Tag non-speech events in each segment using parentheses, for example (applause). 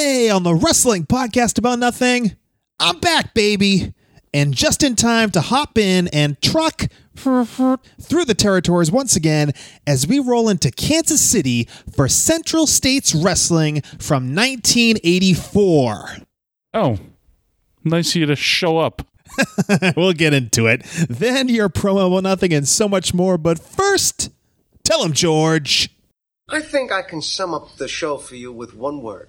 Today on the Wrestling Podcast About Nothing, I'm back, baby. And just in time to hop in and truck through the territories once again as we roll into Kansas City for Central States Wrestling from 1984. Oh, nice of you to show up. (laughs) we'll get into it. Then your promo about nothing and so much more. But first, tell him, George. I think I can sum up the show for you with one word.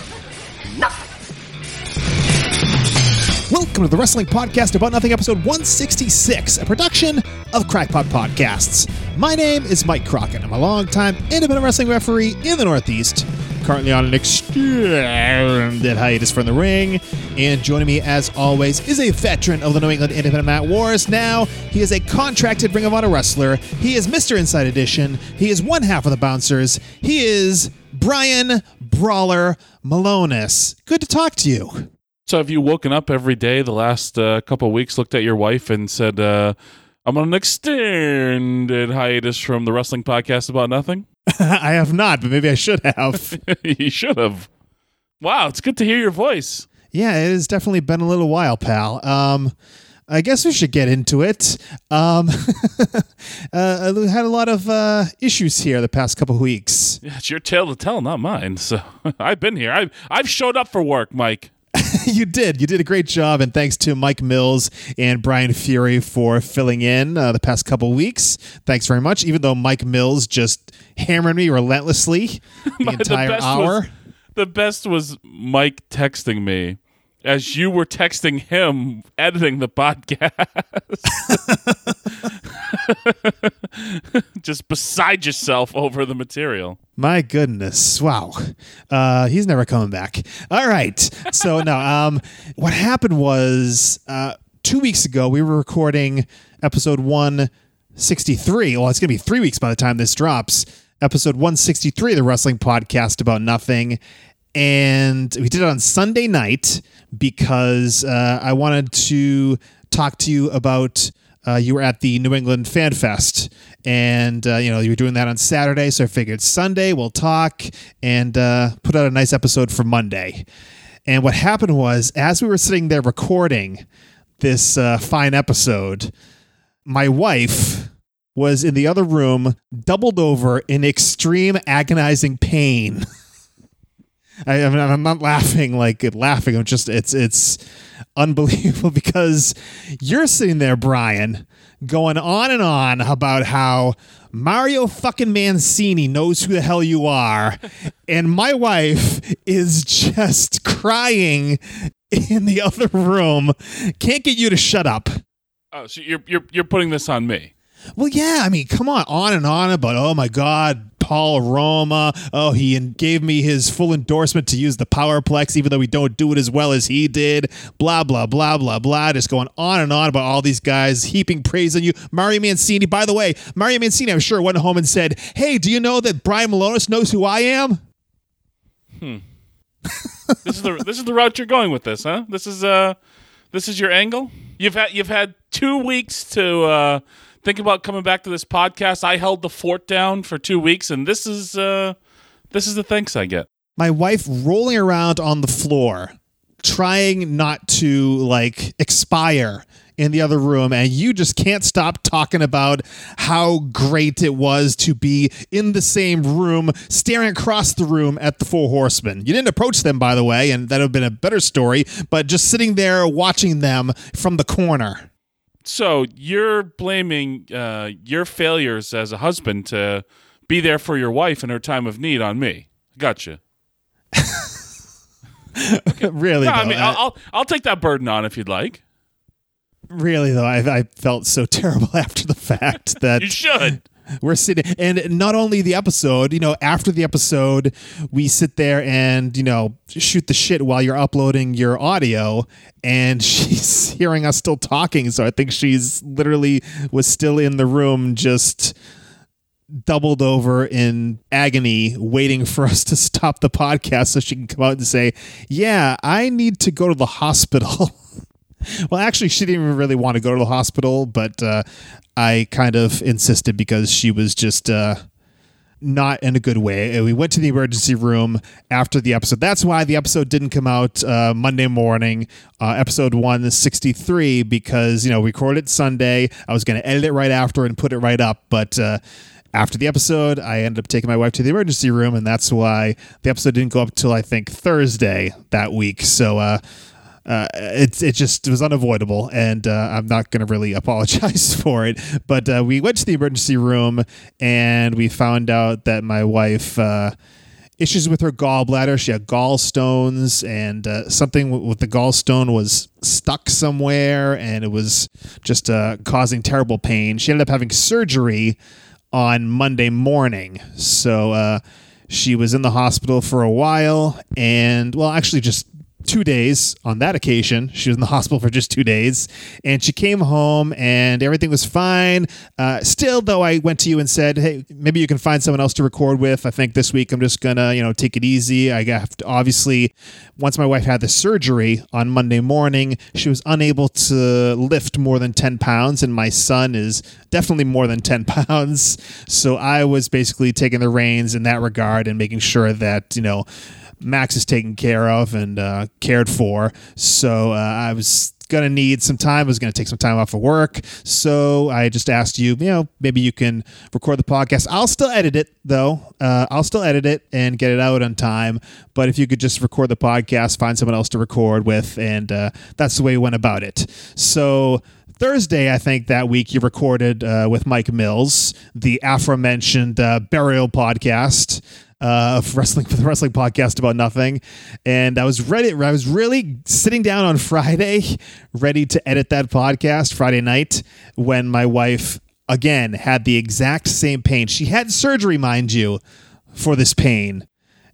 Nothing. Welcome to the Wrestling Podcast About Nothing, episode 166, a production of Crackpot Podcasts. My name is Mike Crockett. I'm a longtime independent wrestling referee in the Northeast, currently on an extended hiatus from the ring. And joining me, as always, is a veteran of the New England Independent Mat Wars. Now, he is a contracted Ring of Honor wrestler. He is Mr. Inside Edition. He is one half of the Bouncers. He is Brian Brawler Milonas. Good to talk to you. So, have you woken up every day the last uh, couple of weeks, looked at your wife, and said, uh, "I'm on an extended hiatus from the wrestling podcast about nothing"? (laughs) (laughs) I have not, but maybe I should have. (laughs) you should have. Wow, it's good to hear your voice. Yeah, it has definitely been a little while, pal. Um, I guess we should get into it. Um, (laughs) uh, I had a lot of uh, issues here the past couple of weeks. Yeah, it's your tale to tell, not mine. So (laughs) I've been here. I've I've showed up for work, Mike. (laughs) you did. You did a great job, and thanks to Mike Mills and Brian Fury for filling in uh, the past couple weeks. Thanks very much. Even though Mike Mills just hammered me relentlessly the entire best hour. Was, the best was Mike texting me as you were texting him editing the podcast. (laughs) Just beside yourself over the material. My goodness. Wow. Uh, he's never coming back. All right. So, (laughs) no, um, what happened was uh, two weeks ago, we were recording episode 163. Well, it's going to be three weeks by the time this drops. Episode 163 of the Wrestling Podcast About Nothing and we did it on Sunday night because uh, I wanted to talk to you about. Uh, you were at the New England Fan Fest, and uh, you know you were doing that on Saturday, so I figured Sunday we'll talk and uh, put out a nice episode for Monday. And what happened was, as we were sitting there recording this uh, fine episode, my wife was in the other room, doubled over in extreme agonizing pain. (laughs) I, am I'm not laughing like laughing. I'm just it's it's unbelievable (laughs) because you're sitting there, Brian, going on and on about how Mario fucking Mancini knows who the hell you are, (laughs) and my wife is just crying in the other room. Can't get you to shut up. Oh, so you're you're you're putting this on me. Well, yeah, I mean, come on, on and on about, oh my God, Paul Roma. Oh, he gave me his full endorsement to use the Powerplex, even though we don't do it as well as he did. Blah, blah, blah, blah, blah. Just going on and on about all these guys heaping praise on you. Mario Mancini, by the way, Mario Mancini, I'm sure, went home and said, hey, do you know that Brian Milonas knows who I am? Hmm. (laughs) this is the this is the route you're going with this, huh? This is uh this is your angle. You've had you've had two weeks to uh think about coming back to this podcast. I held the fort down for two weeks, and this is uh, this is the thanks I get. My wife rolling around on the floor, trying not to like expire in the other room, and you just can't stop talking about how great it was to be in the same room, staring across the room at the Four Horsemen. You didn't approach them, by the way, and that would have been a better story, but just sitting there watching them from the corner. So you're blaming uh, your failures as a husband to be there for your wife in her time of need on me. Gotcha. (laughs) really? No, I mean, I'll, I'll I'll take that burden on if you'd like. really though, I, I felt so (laughs) terrible after the fact that You should. We're sitting, and not only the episode, you know, after the episode, we sit there and you know shoot the shit while you're uploading your audio, and (laughs) she's hearing us still talking. So I think she's literally was still in the room, just doubled over in agony, waiting for (laughs) us to stop the podcast so she can come out and say, "Yeah, I need to go to the hospital." (laughs) well, actually, she didn't even really want to go to the hospital, but uh, I kind of insisted because she was just. Uh, not in a good way. And we went to the emergency room after the episode. That's why the episode didn't come out uh, Monday morning, uh, episode 163, because, you know, we recorded Sunday. I was going to edit it right after and put it right up. But uh, after the episode, I ended up taking my wife to the emergency room. And that's why the episode didn't go up till I think Thursday that week. So, uh, uh, it, it just was unavoidable, and uh, I'm not going to really (laughs) apologize for it. But uh, we went to the emergency room, and we found out that my wife uh, issues with her gallbladder. She had gallstones, and uh, something with the gallstone was stuck somewhere, and it was just uh, causing terrible pain. She ended up having surgery on Monday morning, so. she was in the hospital for a while and well actually just two days on that occasion. She was in the hospital for just two days, and she came home and everything was fine. Uh, still, though, I went to you and said, "Hey, maybe you can find someone else to record with." I think this week I'm just gonna, you know, take it easy. I have to obviously. Once my wife had the surgery on Monday morning, she was unable to lift more than 10 pounds, and my son is definitely more than 10 (laughs) pounds. So I was basically taking the reins in that regard and making sure that, you know, Max is taken care of and uh, cared for. So uh, I was going to need some time. I was going to take some time off of work. So I just asked you, you know, maybe you can record the podcast. I'll still edit it, though. Uh, I'll still edit it and get it out on time. But if you could just record the podcast, find someone else to record with. And uh, that's the way we went about it. So. Thursday, I think that week you recorded uh, with Mike Mills, the aforementioned uh, burial podcast uh, of wrestling for the wrestling podcast about nothing, and I was ready. I was really sitting down on Friday, ready to edit that podcast Friday night when my wife again had the exact same pain. She had surgery, mind you, for this pain,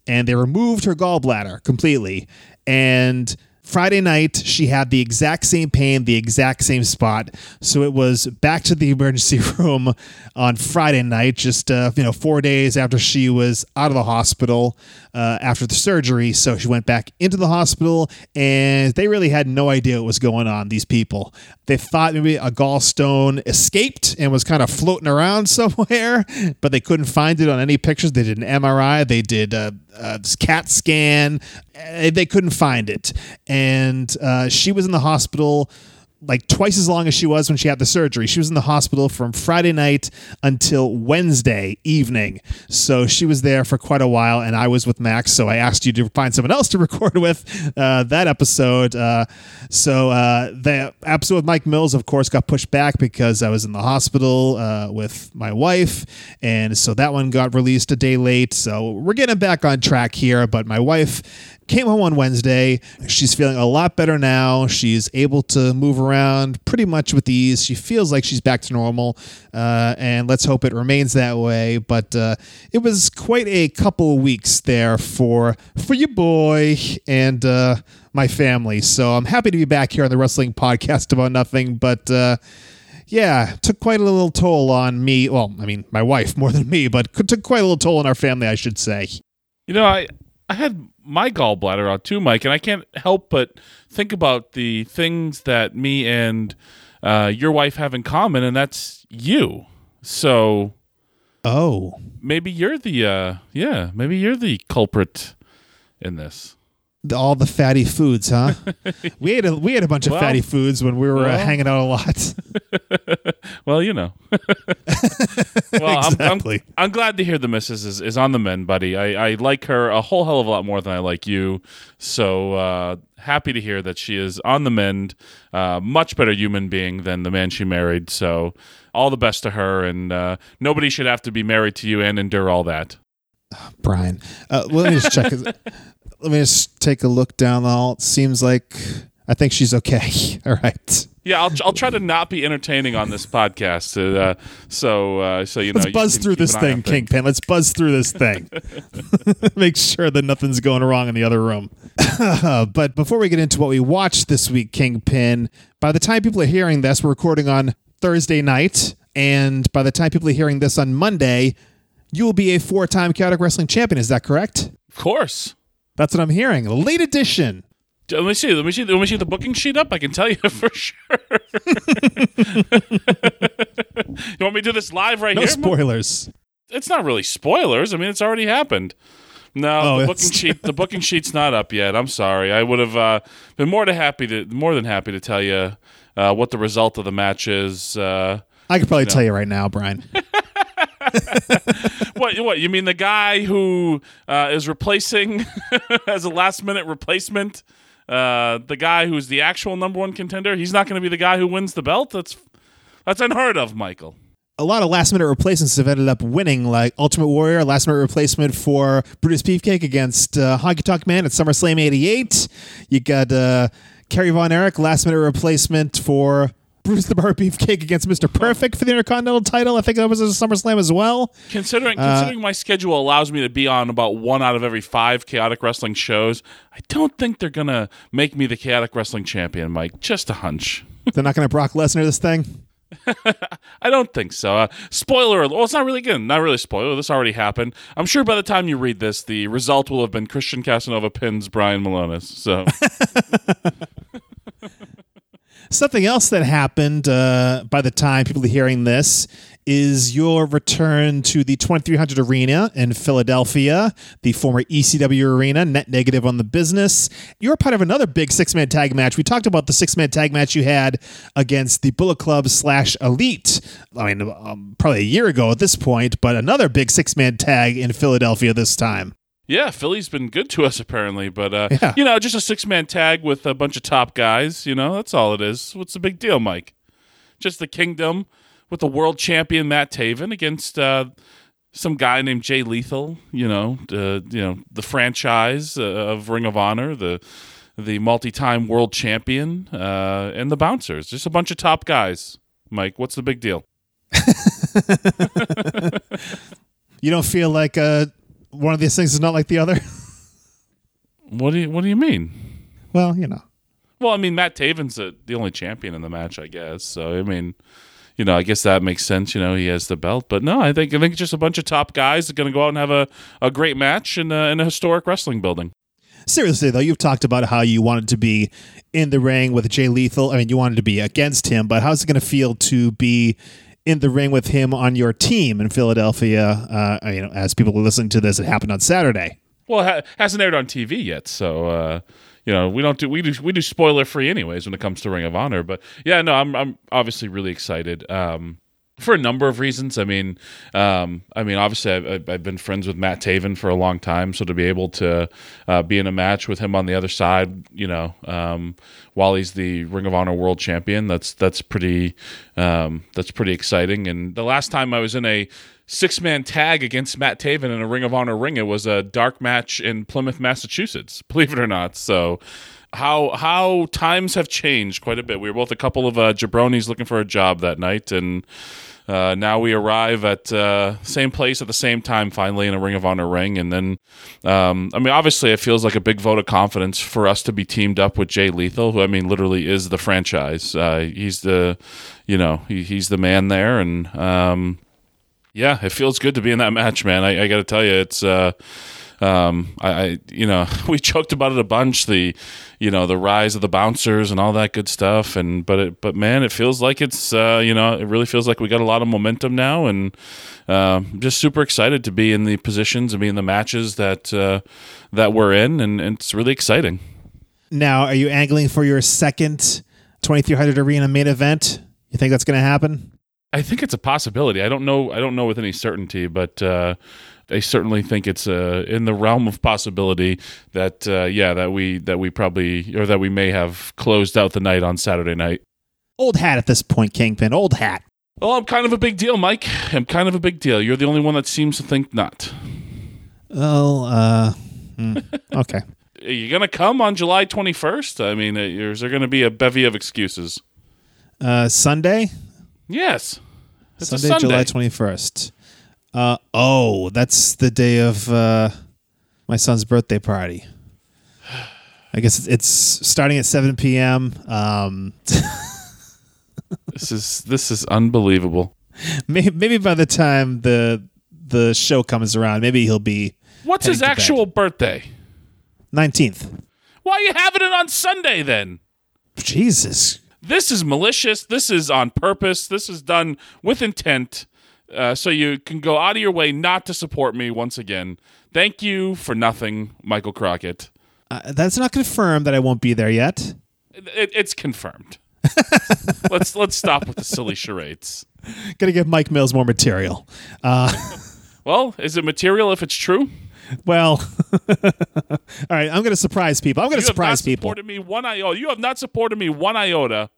and they removed her gallbladder completely, and Friday night, she had the exact same pain, the exact same spot. So it was back to the (laughs) emergency room on Friday night, just uh, you know four days after she was out of the hospital uh, after the surgery. So she went back into the hospital, and they really had no idea what was going on. These people, they thought maybe a gallstone escaped and was kind of floating around (laughs) somewhere, but they couldn't find it on any pictures. They did an MRI, they did a, a CAT scan, they couldn't find it. And uh, she was in the hospital like twice as long as she was when she had the surgery. She was in the hospital from Friday night until Wednesday evening. So she was there for quite a while, and I was with Max. So I asked you to find someone else to (laughs) record with uh, that episode. Uh, so uh, the episode with Mike Mills, of course, got pushed back because I was in the hospital uh, with my wife. And so that one got released a day late. So we're getting back on track here. But my wife came home on Wednesday. She's feeling a lot better now. She's able to move around pretty much with ease. She feels like she's back to normal, uh, and let's hope it remains that way. But uh, it was quite a couple of weeks there for for you boy and uh, my family. So I'm happy to be back here on the wrestling podcast about nothing, but. Uh, yeah, took quite a little toll on me. Well, I mean, my wife more than me, but took quite a little toll on our family, I should say. You know, I I had my gallbladder out too, Mike, and I can't help but think about the things that me and uh, your wife have in common, and that's you. So, oh, maybe you're the uh, yeah, maybe you're the culprit in this all the fatty foods, huh? (laughs) we ate a we ate a bunch of well, fatty foods when we were uh, well, uh, hanging out a lot. (laughs) well, you know. (laughs) well, exactly. I'm, I'm, I'm, glad to hear the missus is, is on the mend, buddy. I, I like her a whole hell of a lot more than I like you. So uh, happy to hear that she is on the mend. Uh, much better human being than the man she married. So all the best to her, and uh, nobody should have to be married to you and endure all that. Brian, uh, let me just check let me just take a look down the hall. It seems like I think she's okay. (laughs) All right. Yeah, I'll, I'll try to not be entertaining on this podcast. Uh, so uh, so you know, Let's buzz through this thing. Kingpin. Let's buzz through this thing. (laughs) (laughs) Make sure that nothing's going wrong in the other room. but before we get into what we watched this week, Kingpin, by the time people are hearing this, we're recording on Thursday night. And by the time people are hearing this on Monday, you will be a four time chaotic wrestling champion. Is that correct? Of course. That's what I'm hearing. Late edition. Let me see. Let me see. Let me see the booking sheet up. I can tell you (laughs) for sure. (laughs) you want me to do this live right No here? spoilers. It's not really spoilers. I mean, it's already happened. No, Oh, the booking sheet. The booking sheet's not up yet. I'm sorry. I would have uh, been more to happy to more than happy to tell you uh, what the result of the match is. Uh, I could probably tell you right now, Brian. (laughs) (laughs) what? What? You mean the guy who uh, is replacing (laughs) as a last minute replacement? Uh, the guy who's the actual number one contender. He's not going to be the guy who wins the belt. That's that's unheard of, Michael. a lot of last minute replacements have ended up winning, like Ultimate Warrior, last minute replacement for Brutus Beefcake against uh, Honky Tonk Man at SummerSlam 88. You got uh, Kerry Von Erich, last minute replacement for Brutus the Bar Beefcake against Mr. Perfect for the Intercontinental title. I think that was a SummerSlam as well. Considering Uh, considering my schedule allows me to be on about one out of every five chaotic wrestling shows, I don't think they're gonna make me the chaotic wrestling champion, Mike. Just a hunch. (laughs) They're not going to Brock Lesnar this thing. (laughs) I don't think so. Uh, spoiler alert. Well, it's not really good. Not really a spoiler. This already happened. I'm sure by the time you read this, the result will have been Christian Casanova pins Brian Milonas. So (laughs) Something else that happened uh, by the time people are hearing this is your return to the 2300 Arena in Philadelphia, the former ECW Arena, net negative on the business. You're part of another big six man tag match. We talked about the six man tag match you had against the Bullet Club slash Elite, I mean, um, probably a year ago at this point, but another big six man tag in Philadelphia this time. Yeah, Philly's been good to us apparently. But uh, Yeah. you know, just a six man tag with a bunch of top guys. You know, that's all it is. What's the big deal, Mike? Just the Kingdom with the world champion Matt Taven against uh, some guy named Jay Lethal. You know, uh, you know the franchise uh, of Ring of Honor, the the multi time world champion, uh, and the bouncers. Just a bunch of top guys. Mike, what's the big deal? (laughs) You don't feel like uh, one of these things is not like the other? (laughs) What do you What do you mean? well, you know. Well, I mean, Matt Taven's the the only champion in the match, I guess. So, I mean, you know, I guess that makes sense. You know, he has the belt, but no, I think I think it's just a bunch of top guys are going to go out and have a, a great match in a, in a historic wrestling building. Seriously though, you've talked about how you wanted to be in the ring with Jay Lethal. I mean, you wanted to be against him, but how's it going to feel to be in the ring with him on your team in Philadelphia? Uh, you know, as people are listening to this, it happened on Saturday. Well, it ha- hasn't aired on TV yet, so uh, you know we don't do we do we do spoiler free anyways when it comes to Ring of Honor. But yeah, no, I'm I'm obviously really excited. Um, for a number of reasons. I mean, um, I mean, obviously, I've, I've- been friends with Matt Taven for a long time, so to be able to uh, be in a match with him on the other side, you know, um, while he's the Ring of Honor World Champion, that's that's pretty um, that's pretty exciting. And the last time I was in a six man tag against Matt Taven in a Ring of Honor ring, it was a dark match in Plymouth, Massachusetts. (laughs) Believe it or not, so how how times have changed quite a bit. We were both a couple of uh, jabronis looking for a job that night, and uh, now we arrive at uh, same place at the same time, finally in a Ring of Honor ring. And then, um, I mean, obviously, it feels like a big vote of confidence for us to be teamed up with Jay Lethal, who I mean, literally is the franchise. Uh, he's the, you know, he, he's the man there, and um, yeah, it feels good to be in that match, man. I, I got to tell you, it's. Um, I, I, you know, (laughs) we joked about it a bunch. The, you know, the rise of the bouncers and all that good stuff. And but it, but man, it feels like it's, uh, you know, it really feels like we got a lot of momentum now, and uh, just super excited to be in the positions and be in the matches that uh, that we're in, and, and it's really exciting. Now, are you angling for your second 2300 Arena main event? You think that's going to happen? I think it's a possibility. I don't know. I don't know with any certainty, but uh, I certainly think it's uh, in the realm of possibility that uh, yeah, that we that we probably or that we may have closed out the night on Saturday night. Old hat at this point, Kingpin. Old hat. Well, I'm kind of a big deal, Mike. I'm kind of a big deal. You're the only one that seems to think not. Oh, uh, hmm, (laughs) okay. are you gonna come on July 21st? I mean, uh, is there gonna be a bevy of excuses? Uh, Sunday, Yes, it's Sunday, a Sunday. July twenty first. Uh, oh, that's the day of uh, my son's birthday party. I guess it's, it's starting at seven p.m. Um, This is this is unbelievable. (laughs) maybe, maybe by the time the the show comes around, maybe he'll be What's his to bed. actual birthday? nineteenth. Why are you having it on Sunday then? Jesus, This is malicious. This is on purpose. This is done with intent. Uh, so you can go out of your way not to support me once again. Thank you for nothing, Michael Crockett. uh, that's not confirmed that I won't be there yet. It, it's confirmed. (laughs) let's let's stop with the silly charades. Gonna give Mike Mills more material. Uh, (laughs) Well, is it material if it's true? well, (laughs) all right. I'm gonna surprise people. I'm gonna You have not surprise people. supported me one iota. You have not supported me one iota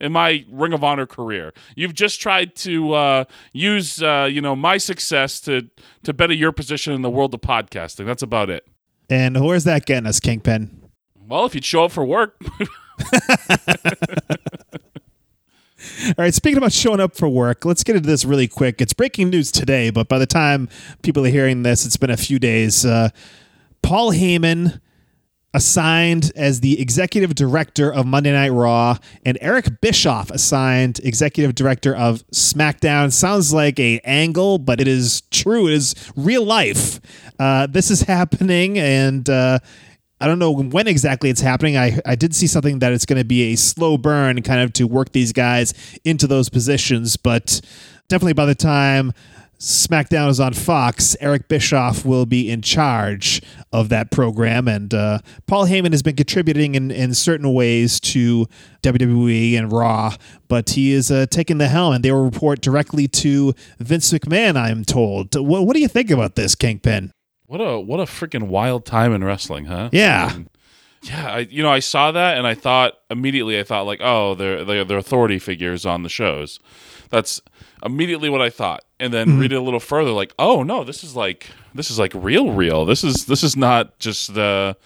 in my Ring of Honor career. You've just tried to uh, use uh, you know my success to to better your position in the world of podcasting. That's about it. And where's that getting us, Kingpin? Well, if you'd show up for work, (laughs) All right, speaking about showing up for work, let's get into this really quick. It's breaking news today, but by the time people are hearing this, it's been a few days. Uh, Paul Heyman assigned as the executive director of Monday Night Raw, and Eric Bischoff assigned executive director of SmackDown. Sounds like a angle, but it is true. It is real life. Uh, this is (laughs) happening, and uh, I don't know when exactly it's happening. I, I did see something that it's going to be a slow burn kind of to work these guys into those positions, but definitely by the time SmackDown is on Fox, Eric Bischoff will be in charge of that program. And uh, Paul Heyman has been contributing in, in certain ways to WWE and Raw, but he is uh, taking the helm, and they will report directly to Vince McMahon, I'm told. What, what do you think about this, Kingpin? what a what a freaking wild time in wrestling, huh? Yeah. Yeah, I, you know, I saw that and I thought immediately. I thought like, oh, they're they're, they're authority figures on the shows. That's immediately what I thought, and then read it a little further, like, oh no, this is like this is like real, real. This is this is not just the.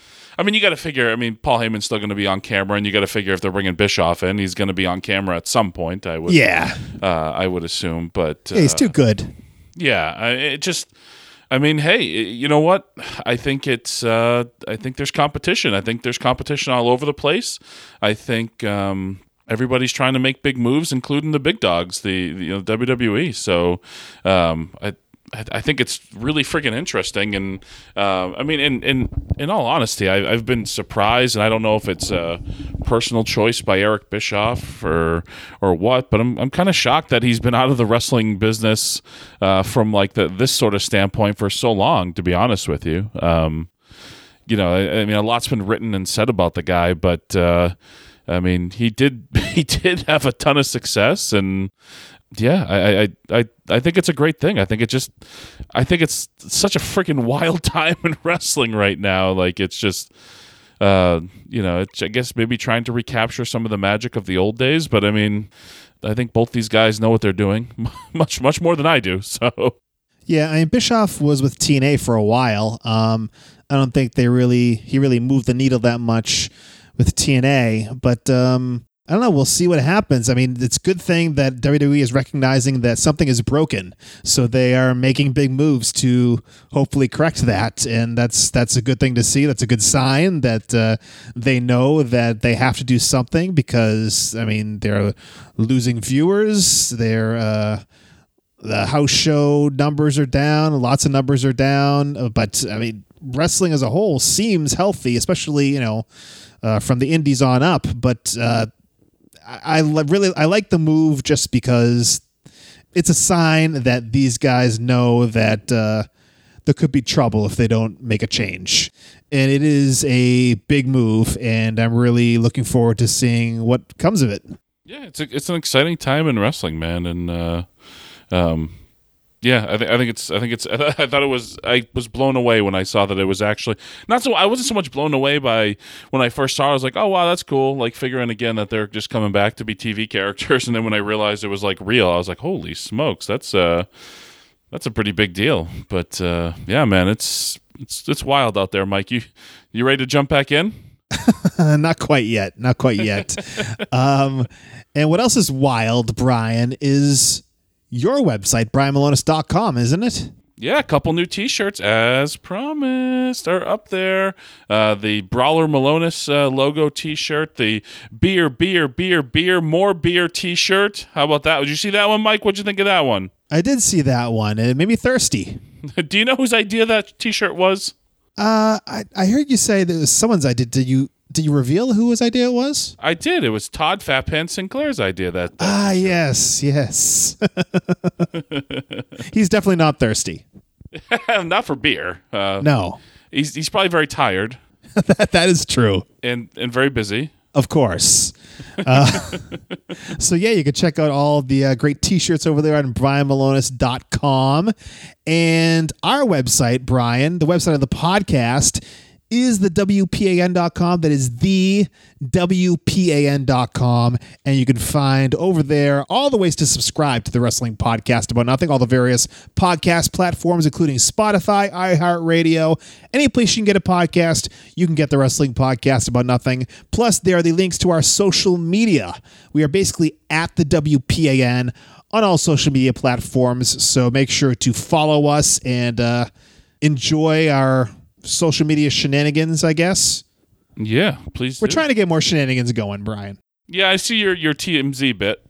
I mean, you got to figure. I mean, Paul Heyman's still going to be on camera, and you got to figure if they're bringing Bischoff in, he's going to be on camera at some point. I would, Yeah. uh, I would assume. But uh, Yeah, he's too good. yeah, I, it just. I mean, hey, you know what? I think it's. Uh, I think there's competition. I think there's competition all over the place. I think um, everybody's trying to make big moves, including the big dogs, the, the you know, WWE. So, um, I. I think it's really freaking interesting, and uh, I mean, in in in all honesty, I, I've been surprised, and I don't know if it's a personal choice by Eric Bischoff or or what, but I'm I'm kind of shocked that he's been out of the wrestling business uh, from like the this sort of standpoint for so long. To be honest with you, um, you know, I, I mean, a lot's been written and said about the guy, but uh, I mean, he did (laughs) he did have a ton of success, and yeah, I I I I think it's a great thing. I think it just, I think it's such a freaking wild (laughs) time in wrestling right now. Like it's just. Uh, you know, I guess maybe trying to recapture some of the magic of the old days, but I mean, I think both these guys know what they're doing (laughs) much, much more than I do. So, Yeah, I mean Bischoff was with TNA for a while. Um, I don't think they really he really moved the needle that much with TNA, but um, I don't know. We'll see what happens. I mean, it's a good thing that WWE is recognizing that something is broken, so they are making big moves to hopefully correct that, and that's that's a good thing to see. That's a good sign that uh, they know that they have to do something because I mean they're losing viewers. They're uh, the house show numbers are down lots of numbers are down but i mean wrestling as a whole seems healthy especially you know uh, from the indies on up but uh, I, I really i like the move just because it's a sign that these guys know that uh, there could be trouble if they don't make a change. And it is a big move and i'm really looking forward to seeing what comes of it. Yeah, it's a, it's an exciting time in wrestling, man, and uh, um, yeah, I, th- I think it's I think it's (laughs) I thought it was I was blown away when I saw that it was actually not so I wasn't so much blown away by when I first saw it I was like oh wow that's cool like figuring again that they're just coming back to be TV characters (laughs) and then when I realized it was like real I was like holy smokes that's uh That's a pretty big deal. But uh, yeah, man, it's it's it's wild out there, Mike. You you ready to jump back in? (laughs) not quite yet. Not quite yet. um, and what else is wild, Brian, is your website, brianmilonas.com, isn't it? Yeah, a couple new T-shirts as promised are up there. Uh, the Brawler Milonas uh, logo T-shirt, the beer, beer, beer, beer, more beer T-shirt. How about that? Did you see that one, Mike? What'd you think of that one? I did see that one. It made me thirsty. (laughs) Do you know whose idea that T-shirt was? Uh, I, I heard you say that it was someone's idea. Did you did you reveal whose idea it was? I did. It was Todd Fatpan Sinclair's idea. That Ah, yes, yes. (laughs) He's definitely not thirsty. (laughs) not for beer. Uh, No, he's he's probably very tired (laughs) that, that is true. and and very busy. Of course. Uh, so, yeah, you can check out all the uh, great t shirts over there on brianmilonas.com. And our website, Brian, the website of the podcast, is the WPAN.com. That is the WPAN.com. And you can find over there all the ways to subscribe to the Wrestling Podcast About Nothing, all the various podcast platforms, including Spotify, iHeartRadio, any place you can get a podcast, you can get the Wrestling Podcast About Nothing. Plus, there are the links to our social media. We are basically at the WPAN on all social media platforms. So make sure to follow us and uh, enjoy our social media shenanigans, I guess. Yeah, please. We're do. trying to get more shenanigans going, Brian. Yeah, I see your your TMZ bit.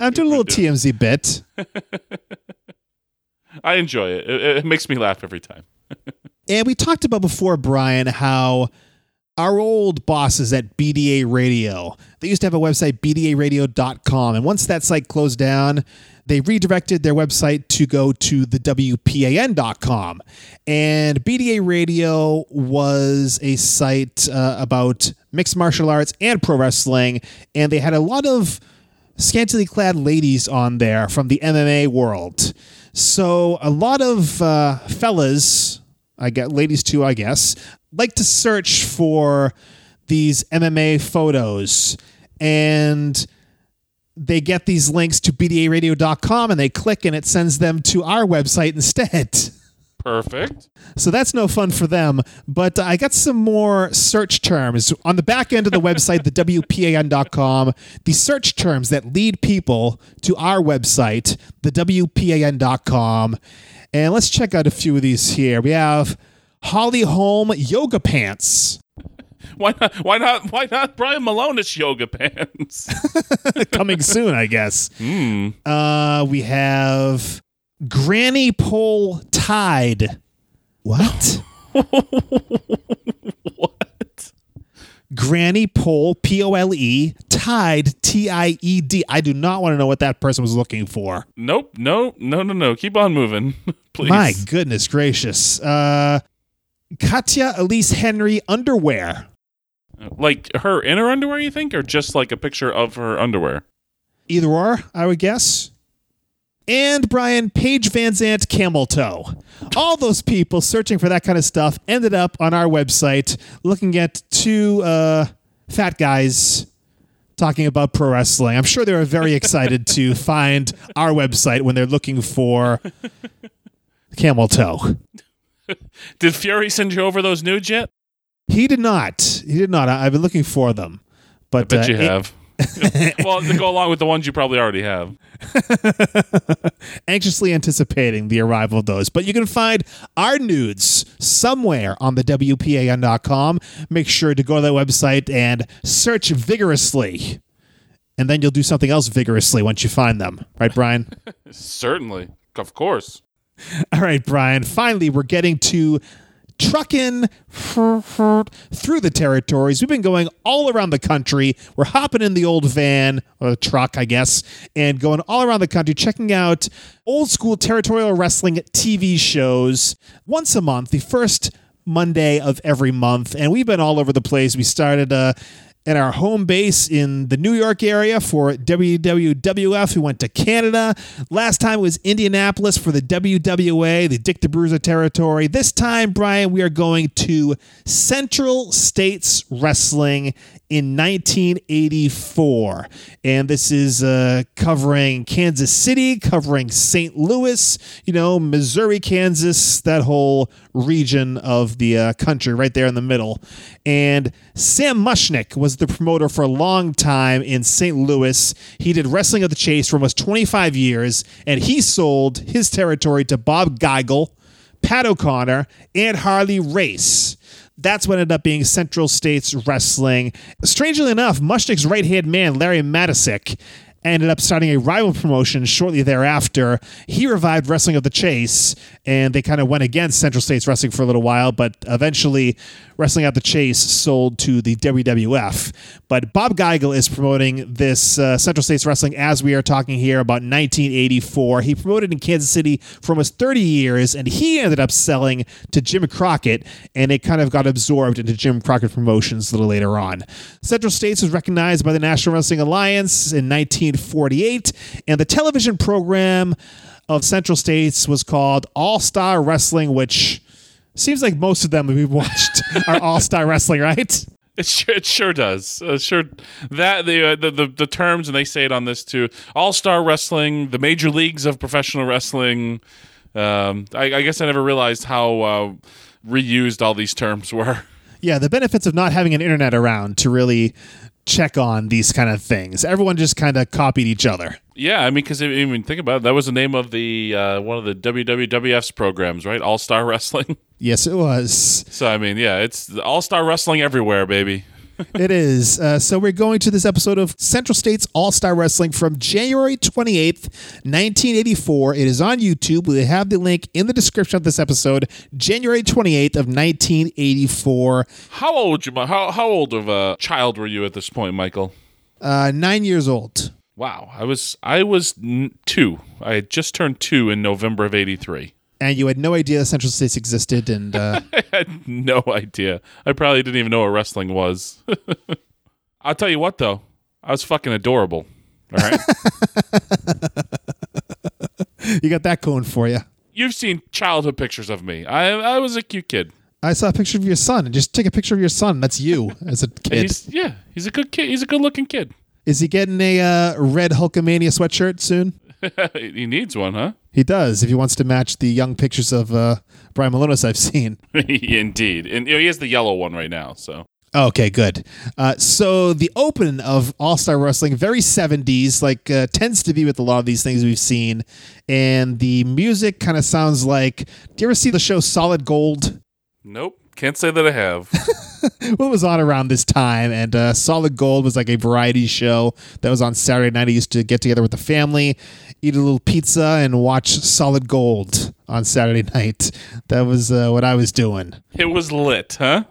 I'm doing a little (laughs) TMZ bit. (laughs) I enjoy it. it. It makes me laugh every time. (laughs) And we talked about before, Brian, how our old bosses at BDA Radio, they used to have a website, bdaradio.com. And once that site closed down, they redirected their website to go to the WPAN.com. And BDA Radio was a site uh, about mixed martial arts and pro wrestling. And they had a lot of scantily clad ladies on there from the MMA world. So a lot of uh, fellas, I get ladies too, I guess, like to search for these MMA photos and they get these links to bdaradio.com and they click and it sends them to our website instead. Perfect. So that's no fun for them. But I got some more search terms on the back end of the website, the WPAN.com, the search terms that lead people to our website, the WPAN.com. And let's check out a few of these here. We have Holly Holm yoga pants. Why not? Why not? Why not? Brian Milonas yoga pants. (laughs) (laughs) Coming soon, I guess. Uh, we have Granny Pole Tide. What? (laughs) what? Granny Pole, P O L E, Tide, T I E D. I do not want to know what that person was looking for. Nope. No. No. No. No. Keep on moving, please. My goodness gracious. Uh, Katya Elise Henry underwear. Like her in her underwear, you think, or just like a picture of her underwear? Either or, I would guess. And Brian Paige Van Zant Camel Toe. All those people searching for that kind of stuff ended up on our website looking at two uh, fat guys talking about pro wrestling. I'm sure they were very excited to (laughs) find our website when they're looking for Camel Toe. (laughs) Did Fury send you over those nudes yet? He did not. He did not. I, have been looking for them. But Bet uh, you have. (laughs) well, to go along with the ones you probably already have. (laughs) anxiously anticipating the arrival of those. But you can find our nudes somewhere on the WPAN.com. Make sure to go to that website and search vigorously. And then you'll do something else vigorously once you find them. Right, Brian? (laughs) Certainly, of course. All right, Brian. Finally, we're getting to trucking through the territories. We've been going all around the country. We're hopping in the old van or truck, I guess, and going all around the country, checking out old school territorial wrestling TV shows once a month, the first Monday of every month. And we've been all over the place. We started uh, and our home base in the New York area for WWWF. We went to Canada. Last time It was Indianapolis for the WWA, the Dick the Bruiser territory. This time, Brian, we are going to Central States Wrestling in 1984. And this is uh, covering Kansas City, covering St. Louis, you know, Missouri, Kansas, that whole region of the uh, country right there in the middle. And Sam Muchnick was the promoter for a long time in St. Louis. He did Wrestling of the Chase for almost 25 years, and he sold his territory to Bob Geigel, Pat O'Connor, and Harley Race. That's what ended up being Central States Wrestling. Strangely enough, Muchnick's right hand man, Larry Matysik, ended up starting a rival promotion shortly thereafter. He revived Wrestling of the Chase, and they kind of went against Central States Wrestling for a little while, but eventually Wrestling at the Chase sold to the WWF. But Bob Geigel is promoting this uh, Central States Wrestling as we are talking here about 1984. He promoted in Kansas City for almost 30 years, and he ended up selling to Jim Crockett, and it kind of got absorbed into Jim Crockett Promotions a little later on. Central States was recognized by the National Wrestling Alliance in 1948, and the television program of Central States was called All Star Wrestling, which seems like most of them we've watched (laughs) are All Star Wrestling, right? It sure, it sure does. Uh, sure, that the, uh, the the the terms, and they say it on this too. All star wrestling, the major leagues of professional wrestling. Um, I, I guess I never realized how uh, reused all these terms were. Yeah, the benefits of not having an internet around to really check on these kind of things. Everyone just kind of copied each other. Yeah, I mean, because I mean, think about it. That was the name of the uh, one of the WWWF's programs, right? All Star Wrestling. Yes, it was. so I mean, yeah, it's All Star Wrestling everywhere, baby. It is. Uh, so we're going to this episode of Central States All Star Wrestling from January 28th, 1984. It is on YouTube. We have the link in the description of this episode, January 28th of 1984. How old you? How how old of a child were you at this point, Michael? Uh, nine years old. Wow, I was I was n- two. I had just turned two in November of '83. And you had no idea Central States existed, and (laughs) uh, I had no idea. I probably didn't even know what wrestling was. (laughs) I'll tell you what, though, I was fucking adorable. All right, (laughs) you got that going for you. you've seen childhood pictures of me. I I was a cute kid. I saw a picture of your son, and just take a picture of your son. That's you as a kid. He's yeah, he's a good kid. He's a good looking kid. Is he getting a uh, red Hulkamania sweatshirt soon? he needs one, huh? He does, if he wants to match the young pictures of uh, Brian Milonas I've seen. (laughs) Indeed, and you know, he has the yellow one right now. So Okay, good. Uh, so the open of All Star Wrestling, very 70s, like uh, tends to be with a lot of these things we've seen. And the music kind of sounds like do you ever see the show Solid Gold? nope, can't say that I have. (laughs) What was on around this time? And uh, Solid Gold was like a variety show that was on Saturday night. I used to get together with the family, eat a little pizza, and watch Solid Gold on Saturday (laughs) night. That was uh, what I was doing. it was lit, huh?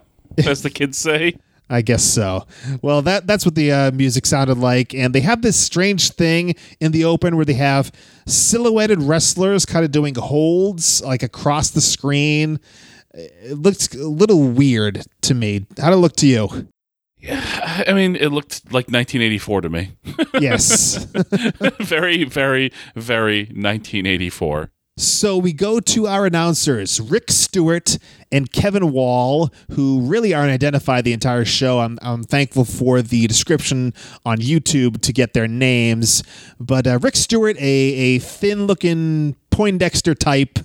As the kids say. (laughs) I guess so. Well, that that's what the uh, music sounded like, and they have this strange thing in the open where they have silhouetted wrestlers kind of doing holds like across the screen. It looked a little weird to me. How did it look to you? Yeah, I mean, it looked like 1984 to me. (laughs) Yes. (laughs) very, very, very 1984. So we go to our announcers, Rick Stewart and Kevin Wall, who really aren't identified the entire show. I'm, I'm thankful for the description on YouTube to get their names. But uh, Rick Stewart, a, a thin looking Poindexter type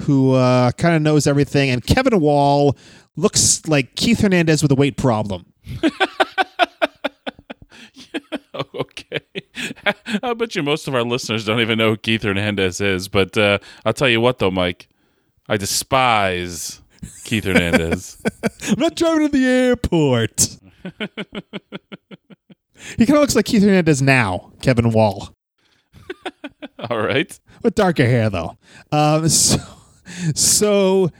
who uh, kind of knows everything, and Kevin Wall looks like Keith Hernandez with a weight problem. (laughs) okay. (laughs) I bet you most of our listeners don't even know who Keith Hernandez is. But uh, I'll tell you what, though, Mike, I despise Keith Hernandez. (laughs) I'm not driving to the airport. he kind of looks like Keith Hernandez now, Kevin Wall. All right. with darker hair though. Um, so, so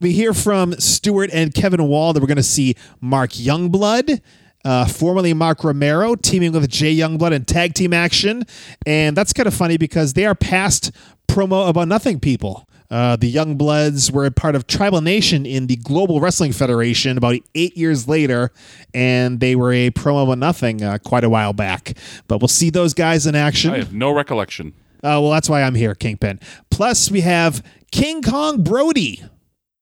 we hear from Stewart and Kevin Wall that we're going to see Mark Youngblood. Uh, formerly Mark Romero teaming with Jay Youngblood in tag team action, and that's kind of funny because they are past promo about nothing people. Uh, the Young Bloods were a part of Tribal Nation in the Global Wrestling Federation about eight years later, and they were a promo about nothing uh, quite a while back. But we'll see those guys in action. I have no recollection. Uh, well, that's why I'm here, Kingpin. Plus, we have King Kong Brody.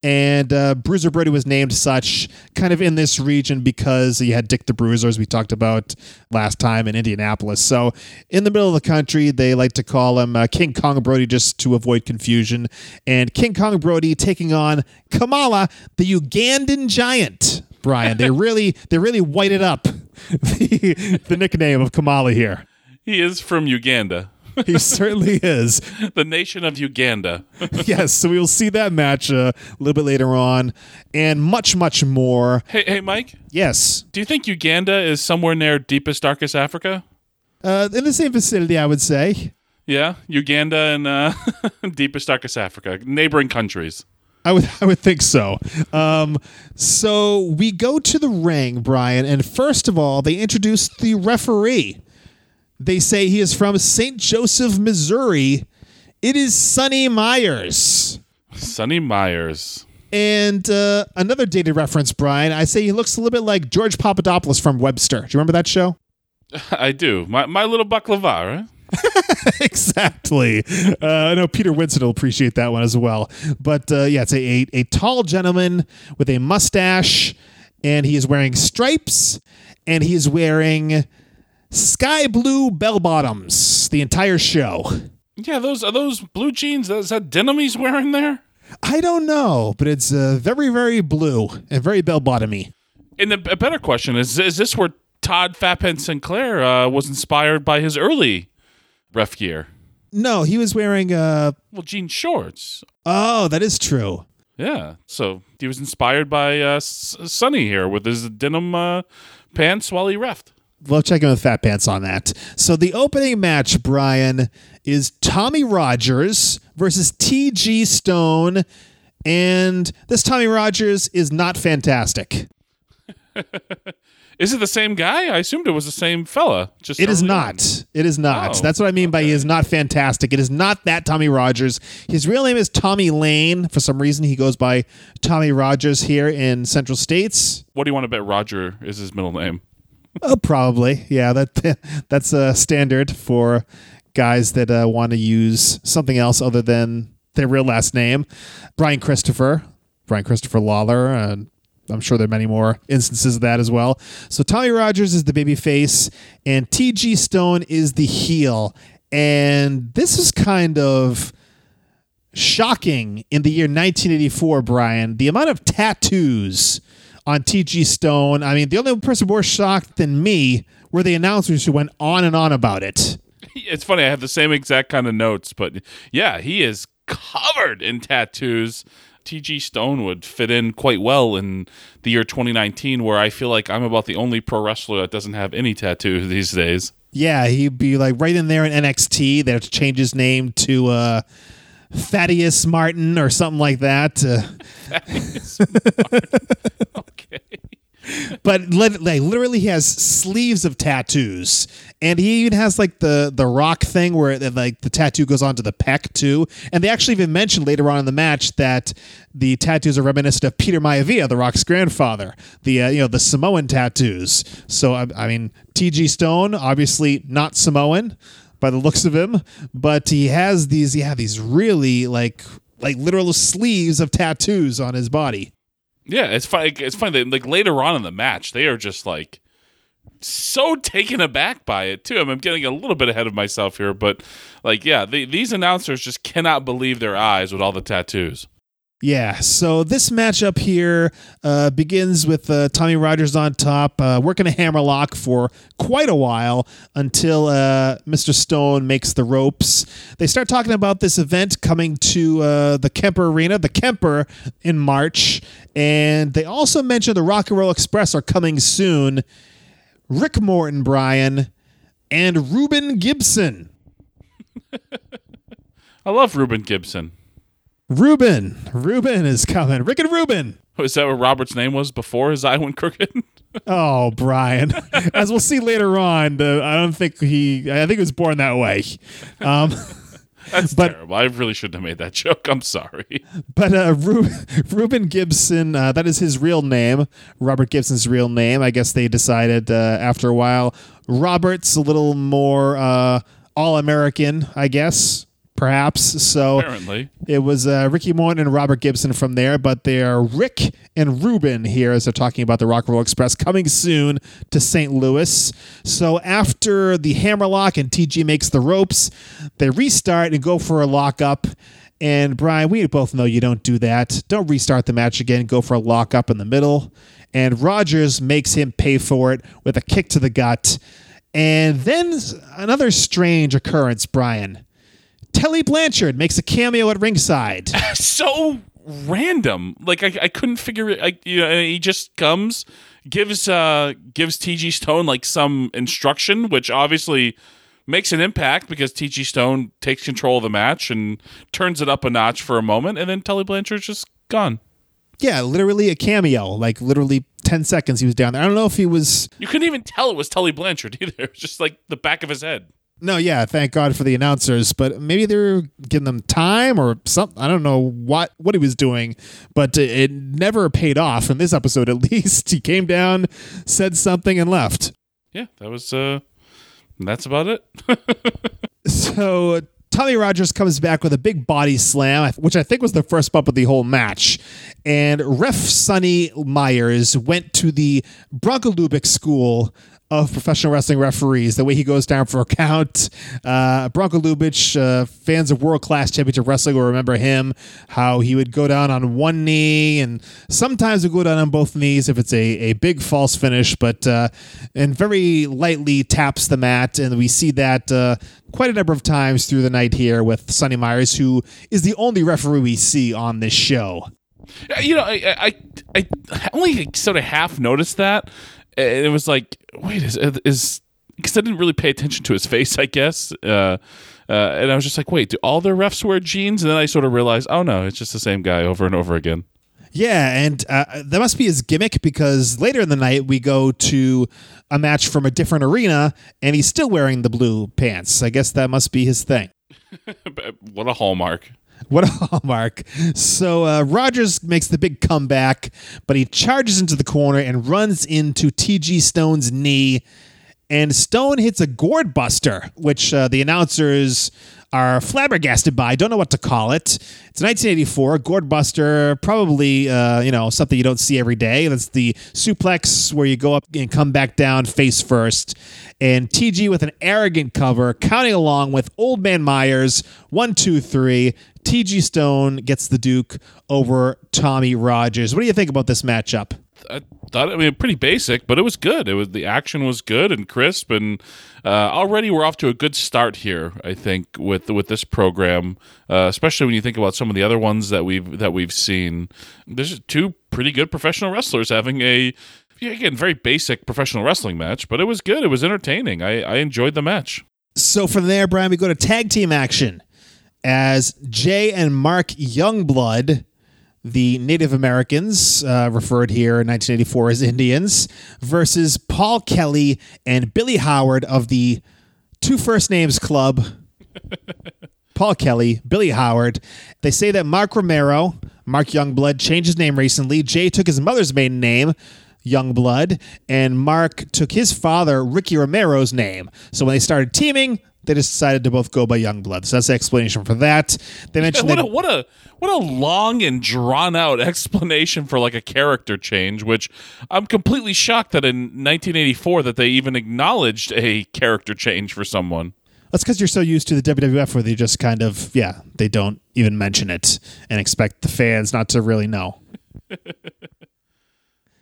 And uh, Bruiser Brody was named such kind of in this region because he had Dick the Bruiser, as we talked about last time in Indianapolis. So, in the middle of the country, they like to call him uh, King Kong Brody just to avoid confusion. And King Kong Brody taking on Kamala, the Ugandan giant. Brian, they (laughs) really they really whited up (laughs) the, the nickname of Kamala here. He is from Uganda, He certainly is. (laughs) the nation of Uganda. (laughs) yes, so we will see that match uh, a little bit later on, and much, much more. hey, hey, Mike. Yes, Do you think Uganda is somewhere near deepest, darkest Africa? uh, in the same vicinity, I would say. Yeah, Uganda and uh, (laughs) deepest, darkest Africa, neighboring countries. I would, I would think so. Um, so we go to the ring, Brian, and first of all, they introduce the referee. They say he is from St. Joseph, Missouri. It is Sonny Myers. Sonny Myers. And uh, another dated reference, Brian. I say he looks a little bit like George Papadopoulos from Webster. Do you remember that show? (laughs) I do. My, my little baklava, right? (laughs) exactly. Uh, I know Peter Winston will appreciate that one as well. But uh, yeah, it's a, a, a tall gentleman with a mustache, and he is wearing stripes, and he is wearing sky blue bell bottoms the entire show. Yeah, those are those blue jeans. Is that denim he's wearing there? I don't know, but it's uh, very, very blue and very bell bottomy. And the, a better question is: Is this where Todd Fat Pants Sinclair uh, was inspired by his early ref gear? No, he was wearing. Uh, Well, jean shorts. oh, that is true. Yeah, so he was inspired by uh, S- Sonny here with his denim uh, pants while he refed. We'll check in with Fat Pants on that. So the opening match, Brian, is Tommy Rogers versus T.G. Stone, and this Tommy Rogers is not fantastic. (laughs) Is it the same guy? I assumed it was the same fella. Just It is not. It is not. Oh, That's what I mean by he is not fantastic. It is not that Tommy Rogers. His real name is Tommy Lane. For some reason, he goes by Tommy Rogers here in Central States. What do you want to bet? Roger is his middle name. Oh, probably. Yeah, that (laughs) that's a standard for guys that uh, want to use something else other than their real last name. Brian Christopher, Brian Christopher Lawler, and I'm sure there are many more instances of that as well. So Tommy Rogers is the baby face, and T.G. Stone is the heel. And this is kind of shocking in the year 1984, Brian. The amount of tattoos on T.G. Stone. I mean, the only person more shocked than me were the announcers who went on and on about it. (laughs) It's funny. I have the same exact kind of notes, but yeah, he is covered in tattoos. T.G. Stone would fit in quite well in the year 2019, where I feel like I'm about the only pro wrestler that doesn't have any tattoos these days. Yeah, he'd be like right in there in NXT. They have to change his name to uh, Thaddeus Martin or something like that. Uh, (laughs) okay. (laughs) but like literally he has sleeves of tattoos. And he even has like the the rock thing where it, like the tattoo goes onto the pec too. And they actually even mentioned later on in the match that the tattoos are reminiscent of peter maivia the rock's grandfather the uh, you know the samoan tattoos. So I, I mean tg stone obviously not samoan by the looks of him but he has these yeah these really like like literal sleeves of tattoos on his body Yeah, it's funny. It's funny. That, like later on in the match, they are just like so taken aback by it too. I mean, I'm getting a little bit ahead of myself here, but like, yeah, the, these announcers just cannot believe their eyes with all the tattoos. Yeah, so this matchup here uh, begins with uh, Tommy Rogers on top, uh, working a hammerlock for quite a while until uh, Mr. Stone makes the ropes. They start talking about this event coming to uh, the Kemper Arena, the Kemper, in March, and they also mention the Rock and Roll Express are coming soon. Rick Morton, Brian, and Ruben Gibson. (laughs) I love Ruben Gibson. Ruben, Ruben is coming. Rick and Ruben. Is that what Robert's name was before his (laughs) eye went crooked? Oh, Brian. (laughs) As we'll see later on, the, I don't think he. I think he was born that way. Um, (laughs) That's but terrible. I really shouldn't have made that joke. I'm sorry. but uh, Ru- Reuben Gibson, uh, that is his real name. Robert Gibson's real name. I guess they decided uh, after a while. Robert's a little more uh, all American, I guess, perhaps. So Apparently. it was uh, Ricky Morton and Robert Gibson from there, but they're Rick and Ruben here as they're talking about the Rock and Roll Express coming soon to St. Louis. So after the hammerlock and TG makes the ropes, they restart and go for a lockup. And Brian, we both know you don't do that. Don't restart the match again. Go for a lockup in the middle. And Rogers makes him pay for it with a kick to the gut. And then another strange occurrence, Brian. Tully Blanchard makes a cameo at ringside. (laughs) so random. Like I, I couldn't figure it. I, you know, he just comes, gives uh gives TG Stone like some instruction, which obviously makes an impact because TG Stone takes control of the match and turns it up a notch for a moment, and then Tully Blanchard's just gone. Yeah, literally a cameo. Like literally 10 seconds he was down there. I don't know if he was. You couldn't even tell it was Tully Blanchard (laughs) either. It was just like the back of his head. No, yeah, thank God for the announcers, but maybe they were giving them time or something. I don't know what what he was doing, but it never paid off in this episode. (laughs) At least he came down, said something, and left. Yeah, that was uh, that's about it. (laughs) So Tommy Rogers comes back with a big body slam, which I think was the first bump of the whole match. And ref Sonny Myers went to the Bronko Lubich School of professional wrestling referees. The way he goes down for a count. Uh, Bronko Lubich, uh, fans of world class championship wrestling will remember him. How he would go down on one knee and sometimes would go down on both knees if it's a, a big false finish, but uh, and very lightly taps the mat. And we see that uh, quite a number of times through the night here with Sonny Myers, who is the only referee we see on this show. You know, I I, I only sort of half noticed that, and it was like, wait, is is because I didn't really pay attention to his face, I guess. Uh, uh, and I was just like, wait, do all their refs wear jeans? And then I sort of realized, oh no, it's just the same guy over and over again. Yeah, and uh, that must be his gimmick because later in the night we go to a match from a different arena and he's still wearing the blue pants. I guess that must be his thing. (laughs) what a hallmark. What a hallmark. So uh, Rogers makes the big comeback, but he charges into the corner and runs into TG Stone's knee. And Stone hits a gourd buster, which uh, the announcers are flabbergasted by. Don't know what to call it. It's 1984. Gourd buster, probably uh, you know something you don't see every day. That's the suplex where you go up and come back down face first. And TG with an arrogant cover, counting along with Old Man Myers. One, two, three. TG Stone gets the Duke over Tommy Rogers. What do you think about this matchup? I thought I mean pretty basic, but it was good. It was the action was good and crisp, and uh, already we're off to a good start here. I think with with this program, uh, especially when you think about some of the other ones that we've that we've seen. There's two pretty good professional wrestlers having a again very basic professional wrestling match, but it was good. It was entertaining. I, I enjoyed the match. So from there, Brian, we go to tag team action as Jay and Mark Youngblood the Native Americans, uh, referred here in 1984 as Indians, versus Paul Kelly and Billy Howard of the Two First Names Club. (laughs) Paul Kelly, Billy Howard. They say that Mark Romero, Mark Youngblood, changed his name recently. Jay took his mother's maiden name, Youngblood, and Mark took his father, Ricky Romero's name. So when they started teaming, they just decided to both go by Youngblood. So that's the explanation for that. They mentioned what that a what a what a long and drawn out (laughs) explanation for like a character change, which I'm completely shocked that in 1984 that they even acknowledged a character change for someone. That's because you're so used to the WWF where they just kind of, yeah, they don't even mention it and expect the fans not to really know. (laughs)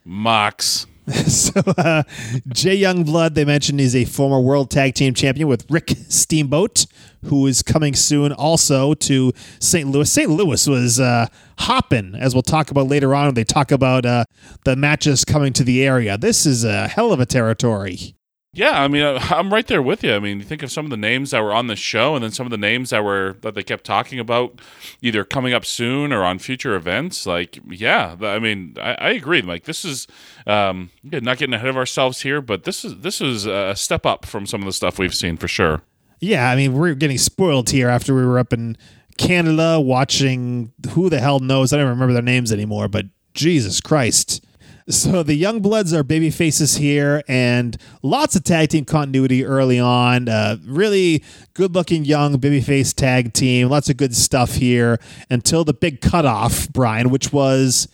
Mox. (laughs) so, uh, Jay Youngblood, they mentioned, is a former World Tag Team Champion with Rick Steamboat, who is coming soon also to St. Louis. St. Louis was uh, hopping, as we'll talk about later on when they talk about uh, the matches coming to the area. This is a hell of a territory. Yeah, I mean, I'm right there with you. I mean, you think of some of the names that were on the show, and then some of the names that were that they kept talking about, either coming up soon or on future events. Like, yeah, I mean, I, I agree. Like, this is um, not getting ahead of ourselves here, but this is this is a step up from some of the stuff we've seen for sure. Yeah, I mean, we're getting spoiled here after we were up in Canada watching who the hell knows. I don't remember their names anymore, but Jesus Christ. So the young bloods are baby faces here, and lots of tag team continuity early on. Uh, really good looking young babyface tag team. Lots of good stuff here until the big cutoff, Brian, which was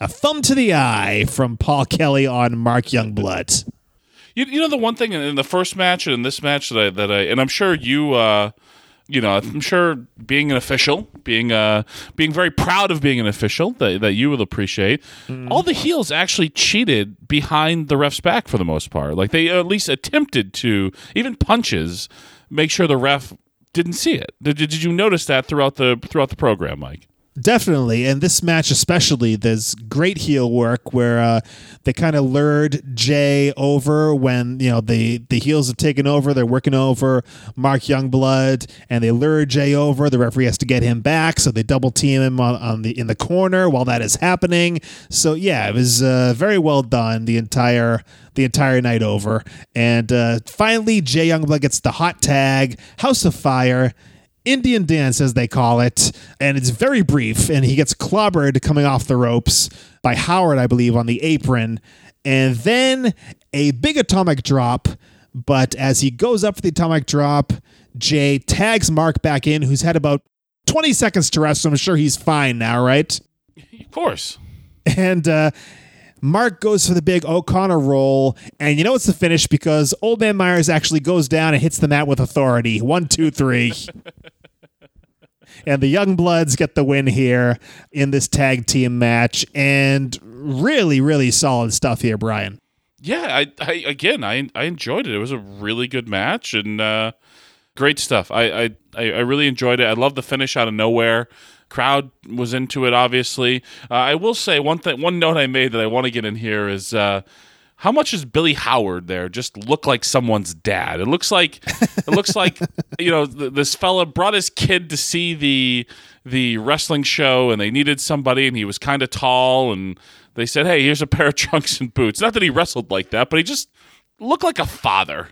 a thumb to the eye from Paul Kelly on Mark Youngblood. You, you know the one thing in, the first match and in this match that I that I and I'm sure you uh you know I'm sure being an official being uh being very proud of being an official that, that you will appreciate all the heels actually cheated behind the ref's back for the most part. Like they at least attempted to even punches make sure the ref didn't see it. Did, did you notice that throughout the throughout the program Mike Definitely, and this match especially, there's great heel work where uh, they kind of lured Jay over when you know the the heels have taken over. They're working over Mark Youngblood, and they lure Jay over. The referee has to get him back, so they double team him on, on the in the corner while that is happening. So yeah, it was uh, very well done the entire the entire night over. And uh, finally, Jay Youngblood gets the hot tag, House of Fire. Indian dance, as they call it, and it's very brief. And he gets clobbered coming off the ropes by Howard, I believe, on the apron, and then a big atomic drop. But as he goes up for the atomic drop, Jay tags Mark back in, who's had about 20 seconds to rest. So I'm sure he's fine now, right? of course And uh, Mark goes for the big O'Connor roll. And you know it's the finish because Old Man Myers actually goes down and hits the mat with authority. One, two, three. (laughs) and the Young Bloods get the win here in this tag team match. And really, really solid stuff here, Brian. yeah I, I again I I enjoyed it. It was a really good match and uh great stuff. I I I really enjoyed it. I love the finish out of nowhere. Crowd was into it obviously. Uh, I will say one thing one note I made that I want to get in here is uh how much does Billy Howard there just look like someone's dad? It looks like it looks (laughs) like you know th- this fella brought his kid to see the the wrestling show, and they needed somebody, and he was kind of tall, and they said, "Hey, here's a pair of (laughs) trunks and boots." Not that he wrestled like that, but he just looked like a father.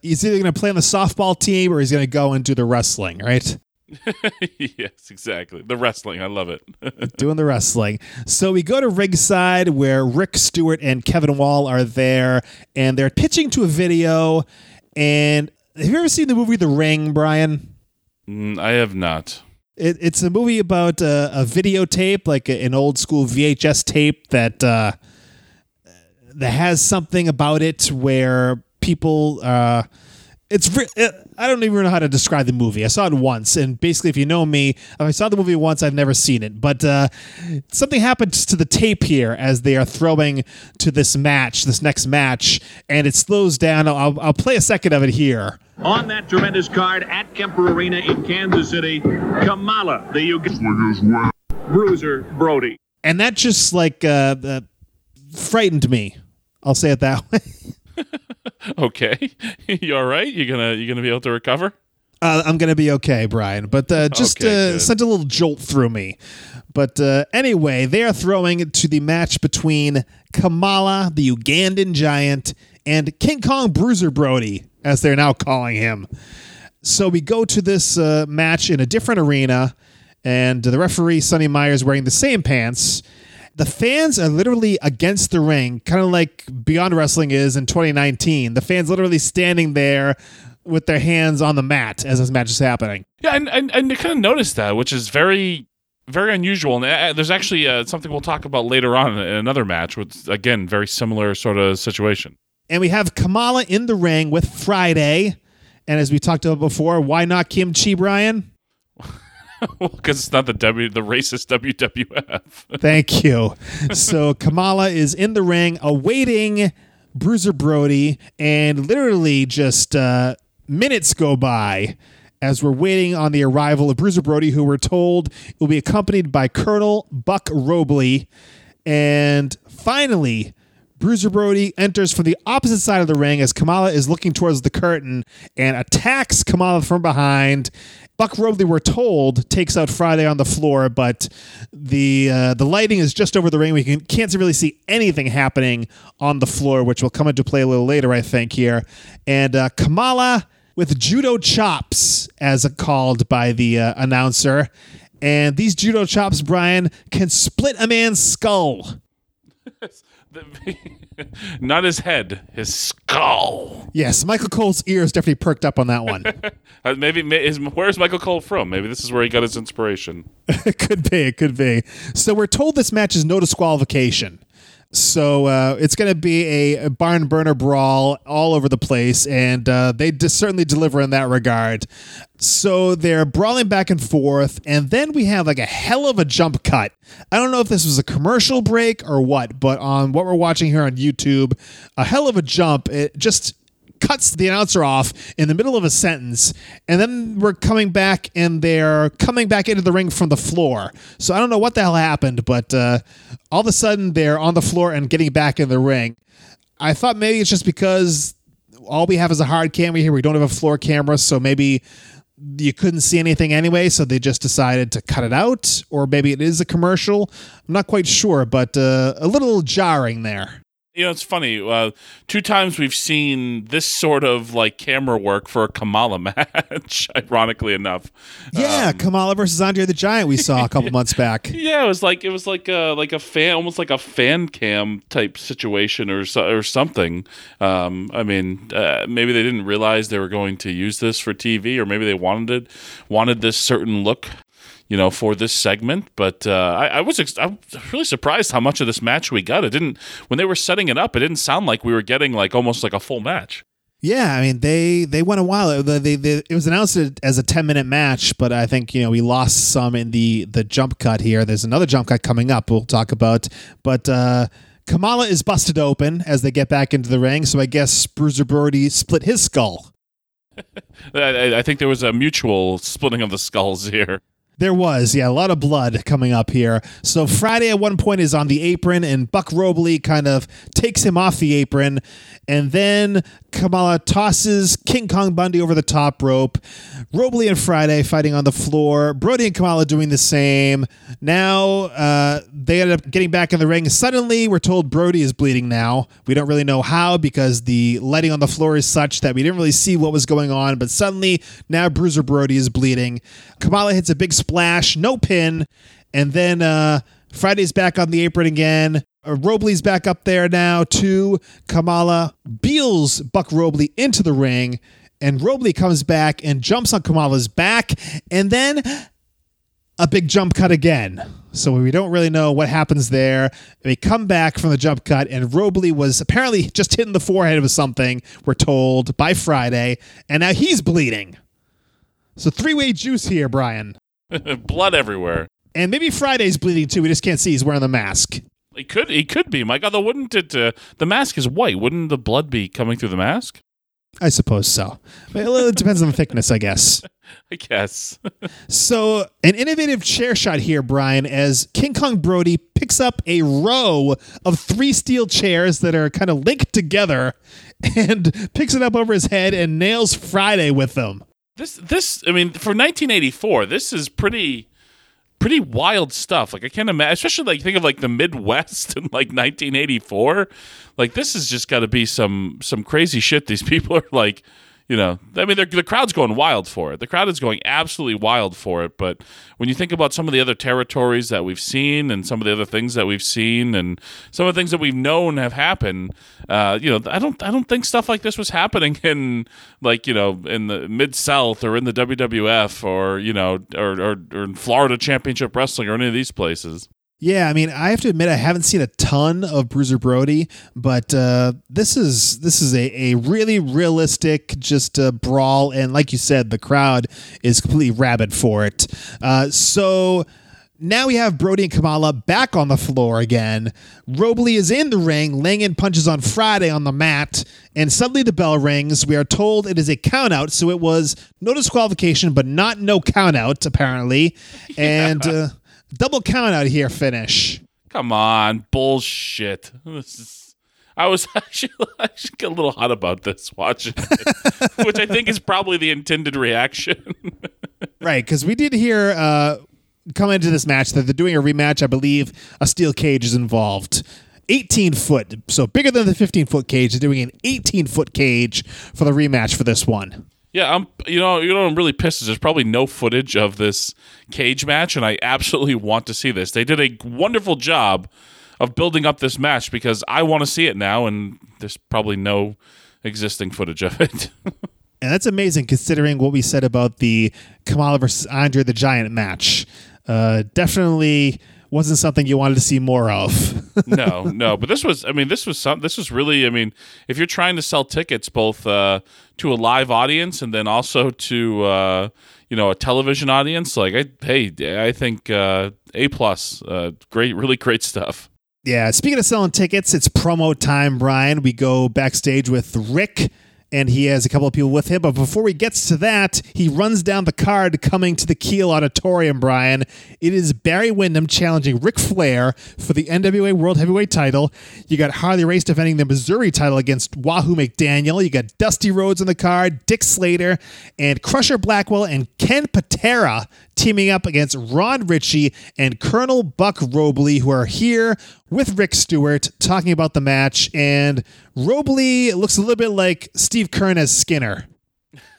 He's either going to play on the softball team or he's going to go and do the wrestling, right? (laughs) yes, exactly. The wrestling, I love it. (laughs) doing the wrestling. So we go to ringside where Rick Stewart and Kevin Wall are there, and they're pitching to a video. And have you ever seen the movie The Ring, Brian? Mm, I have not. It, it's a movie about uh, a videotape, like a- an old school VHS tape that uh, that has something about it where people. Uh, it's I don't even know how to describe the movie. I saw it once, and basically, if you know me, if I saw the movie once, I've never seen it. But uh, something happens to the tape here as they are throwing to this match, this next match, and it slows down. I'll, I'll play a second of it here. On that tremendous card at Kemper Arena in Kansas City, Kamala, the Uganda Bruiser Brody. and that just like uh, uh, frightened me. I'll say it that (laughs) way. (laughs) Okay, (laughs) you all right? You gonna you gonna be able to recover? Uh, I'm gonna be okay, Brian, but uh, just Okay, uh, sent a little jolt through me. But uh, anyway, they are throwing to the match between Kamala, the Ugandan giant, and King Kong Bruiser Brody, as they're now calling him. So we go to this uh, match in a different arena, and the referee Sonny Myers wearing the same pants. The fans are literally against the ring, kind of like Beyond Wrestling is in 2019. The fans literally standing there with their hands on the mat as this match is happening. Yeah, and and, and you kind of noticed that, which is very very unusual. And uh, there's actually uh, something we'll talk about later on in another match, with again very similar sort of situation. And we have Kamala in the ring with Friday. And as we talked about before, why not Kim Chee, (laughs) Brian? because it's not the W, the racist WWF. (laughs) Thank you. so Kamala is in the ring awaiting Bruiser Brody, and literally just uh, minutes go by as we're waiting on the arrival of Bruiser Brody, who we're told will be accompanied by Colonel Buck Robley. And finally, Bruiser Brody enters from the opposite side of the ring as Kamala is looking towards the curtain and attacks Kamala from behind. Buck Robley, we're told, takes out Friday on the floor, but the uh, the lighting is just over the ring. We can, can't really see anything happening on the floor, which will come into play a little later, I think. Here and uh, Kamala with judo chops, as called by the uh, announcer. And these judo chops, Brian, can split a man's skull. (laughs) (laughs) Not his head, his skull. Yes, Michael Cole's ears definitely perked up on that one. (laughs) Uh, maybe ma- is, where's Michael Cole from? Maybe this is where he got his inspiration. it (laughs) could be. It could be. So we're told this match is no disqualification. So uh, it's going to be a, barn burner brawl all over the place, and uh, they certainly deliver in that regard. So they're brawling back and forth, and then we have like a hell of a jump cut. I don't know if this was a commercial break or what, but on what we're watching here on YouTube, a hell of a jump. It just cuts the announcer off in the middle of a sentence, and then we're coming back and they're coming back into the ring from the floor. So I don't know what the hell happened, but uh, all of a sudden they're on the floor and getting back in the ring. I thought maybe it's just because all we have is a hard camera here. We don't have a floor camera, so maybe you couldn't see anything anyway, so they just decided to cut it out, or maybe it is a commercial. I'm not quite sure, but uh, a little jarring there. You know, it's funny. Uh, two times we've seen this sort of like camera work for a Kamala (laughs) match. ironically enough, Yeah, Kamala versus Andre the Giant we saw a couple (laughs) months back. yeah, it was like it was like a like a fan, almost like a fan cam type situation or or something. Um, I mean, uh, maybe they didn't realize they were going to use this for TV, or maybe they wanted it, wanted this certain look. You know, for this segment, but uh, I, I was ex- I was really surprised how much of this match we got. It didn't when they were setting it up. It didn't sound like we were getting like almost like a full match. Yeah, I mean they they went a while. They, they, they, it was announced as a ten minute match, but I think you know we lost some in the the jump cut here. There's another jump cut coming up. We'll talk about, but. uh Kamala is busted open as they get back into the ring, so I guess Bruiser Brody split his skull. (laughs) I, I think there was a mutual splitting of the skulls here. There was, yeah, a lot of blood coming up here. So Friday at one point is on the apron, and Buck Robley kind of takes him off the apron, and then Kamala tosses King Kong Bundy over the top rope. Robley and Friday fighting on the floor. Brody and Kamala doing the same. Now uh, they end up getting back in the ring. Suddenly, we're told Brody is bleeding now. We don't really know how because the lighting on the floor is such that we didn't really see what was going on. But suddenly, now Bruiser Brody is bleeding. Kamala hits a big no pin, and then uh, Friday's back on the apron again. Uh, Robley's back up there now too. Kamala beals Buck Robley into the ring, and Robley comes back and jumps on Kamala's back, and then a big jump cut again. So we don't really know what happens there. They come back from the jump cut, and Robley was apparently just hitting the forehead with something, we're told, by Friday, and now he's bleeding. So three way juice here, Brian. (laughs) Blood everywhere. And maybe Friday's bleeding too. We just can't see. He's wearing the mask. He could he could be. My God, though, wouldn't it? Uh, the mask is white. Wouldn't the blood be coming through the mask? I suppose so. It depends on the thickness, I guess. (laughs) I guess. (laughs) So, an innovative chair shot here, Brian, as King Kong Brody picks up a row of three steel chairs that are kind of linked together and picks it up over his head and nails Friday with them. This this I mean, for 1984, this is pretty pretty wild stuff. Like I can't imagine, especially like think of like the Midwest (laughs) in like 1984. Like this has just got to be some some crazy shit. These people are like, you know, I mean, the crowd's going wild for it. The crowd is going absolutely wild for it. But when you think about some of the other territories that we've seen and some of the other things that we've seen and some of the things that we've known have happened, uh, you know, I don't I don't think stuff like this was happening (laughs) in like you know in the mid South or in the WWF or you know or, or or in Florida Championship Wrestling or any of these places. Yeah, I mean, I have to admit I haven't seen a ton of Bruiser Brody, but uh, this is this is a, a really realistic just uh, brawl, and like you said, the crowd is completely rabid for it. Uh, so now we have Brody and Kamala back on the floor again. Robley is in the ring, laying in punches on Friday on the mat, and suddenly the bell rings. We are told it is a countout, so it was no disqualification, but not no countout apparently, (laughs) and. Double count out here finish. Come on, bullshit. (laughs) This is. I was (laughs) actually, get a little hot about this watching it, (laughs) which I think is probably the intended reaction. Right, because we did hear uh, come into this match that they're doing a rematch. I believe a steel cage is involved. 18 foot, so bigger than the 15 foot cage. They're doing an 18 foot cage for the rematch for this one. Yeah, I'm. You know, you know, I'm really pissed. Is there's probably no footage of this cage match, and I absolutely want to see this. They did a wonderful job of building up this match because I want to see it now, and there's probably no existing footage of it. (laughs) And that's amazing considering what we said about the Kamala versus Andre the Giant match. Uh, definitely wasn't something you wanted to see more of. (laughs) no, no, but this was. I mean, this was some. This was really. I mean, if you're trying to sell tickets both uh, to a live audience and then also to uh, you know a television audience, like I, hey, I think uh, a plus, uh, great, really great stuff. yeah, speaking of selling tickets, it's promo time, Brian. We go backstage with Rick. And he has a couple of people with him. But before he gets to that, he runs down the card coming to the Kiel Auditorium, Brian. It is Barry Windham challenging Ric Flair for the NWA World Heavyweight title. You got Harley Race defending the Missouri title against Wahoo McDaniel. You got Dusty Rhodes on the card, Dick Slater, and Crusher Blackwell and Ken Patera teaming up against Ron Ritchie and Colonel Buck Robley, who are here with Rick Stewart talking about the match. And Robley looks a little bit like Steve Keirn as Skinner.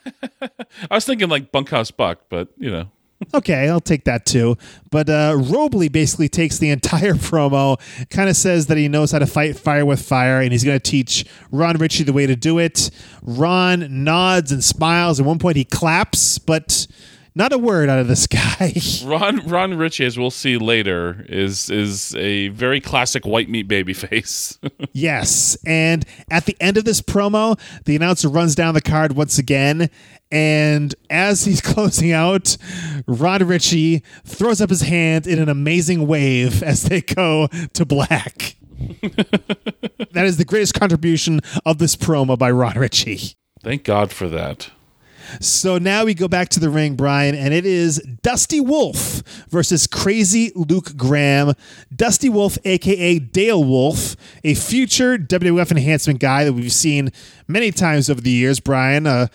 (laughs) I was thinking like Bunkhouse Buck, but you know, Okay, I'll take that too. But uh, Robley basically takes the entire (laughs) promo, kind of says that he knows how to fight fire with fire, and he's going to teach Ron Ritchie the way to do it. Ron nods and smiles. At one point, he claps, but not a word out of this (laughs) guy. Ron Ron Ritchie, as we'll see later, is is a very classic white meat baby (laughs) face. Yes. And at the end of this promo, the announcer runs down the card once again. And as he's (laughs) closing out, Ron Ritchie throws up his hand in an amazing wave as they go to black. that is the greatest contribution of this promo by Ron Ritchie. Thank God for that. So now we go back to the ring, Brian, and it is Dusty Wolf versus Crazy Luke Graham. Dusty Wolf, aka Dale Wolf, a future WWF enhancement guy that we've seen many times over the years, Brian. Uh,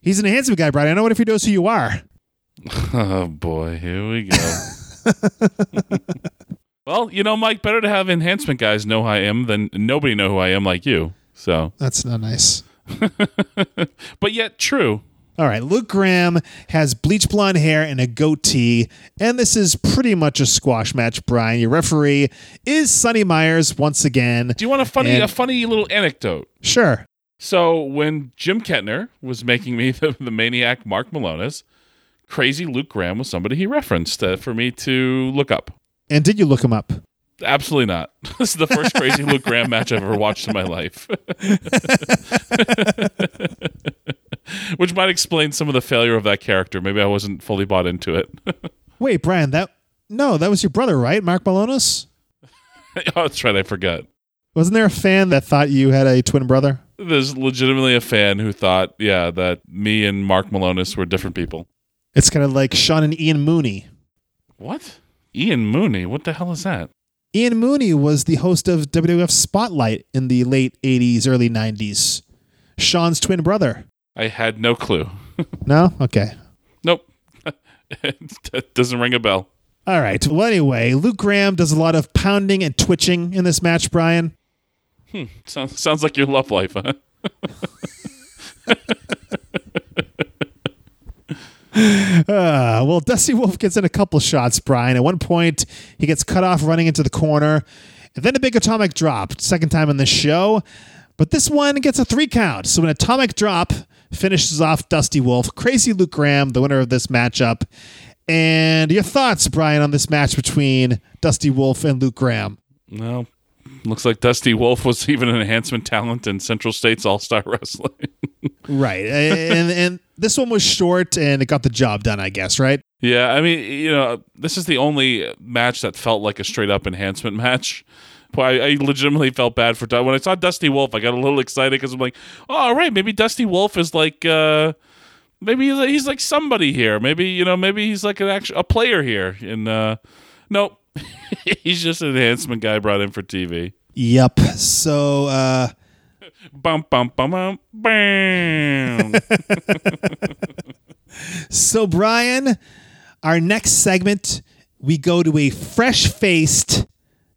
he's an enhancement guy, Brian. I know what if he knows who you are. (laughs) Oh boy, here we go. (laughs) well, you know, Mike, better to have enhancement guys know who I am than nobody know who I am like you. So, That's not nice. (laughs) but yet true. All right, Luke Graham has bleach blonde hair and a goatee, and this is pretty much a squash match, Brian. Your referee is Sonny Myers once again. Do you want a funny And- a funny little anecdote? Sure. So when Jim Kettner was making me (laughs) the, the maniac Mark Milonas, crazy Luke Graham was somebody he referenced uh, for me to look up. And did you look him up? Absolutely not. (laughs) This is the first crazy Luke Graham match I've ever watched in my life. (laughs) (laughs) Which might explain some of the failure of that character. Maybe I wasn't fully bought into it. (laughs) Wait, Brian, that no, that was your brother, right? Mark Milonas? oh, (laughs) that's right. I forgot. Wasn't there a fan that thought you had a twin brother? There's legitimately a fan who thought, yeah, that me and Mark Milonas were different people. It's kind of like Sean and Ian Mooney. What? Ian Mooney? What the hell is that? Ian Mooney was the host of WWF Spotlight in the late 80s, early 90s. Sean's twin brother. I had no clue. (laughs) No? Okay. Nope. (laughs) that doesn't ring a bell. All right. Well, anyway, Luke Graham does a lot of pounding and twitching in this match, Brian. Sounds sounds like your love life, huh? Uh, (laughs) well, Dusty Wolf gets in a couple shots, Brian. At one point, he gets cut off running into the corner, and then a big atomic drop, second time in the show. But this one gets a three count. So an atomic drop finishes off Dusty Wolf. Crazy Luke Graham, the winner of this matchup. And your thoughts, Brian, on this match between Dusty Wolf and Luke Graham? No. Looks like Dusty Wolf was even an enhancement talent in Central States All Star (laughs) Wrestling. Right. and and this one was short and it got the job done, I guess, right? yeah, I mean, you know, this is the only match that felt like a straight up enhancement match. I, I legitimately felt bad for when I saw Dusty Wolf. I got a little excited because I'm like, oh, all right, maybe Dusty Wolf is like, uh, maybe he's like, he's like somebody here. Maybe you know, maybe he's like an actual a player here. And uh, nope, (laughs) he's just an enhancement guy brought in for TV. Yep. So uh Bum bum bum bum bam. (laughs) So, Brian, our next segment, we go to a fresh faced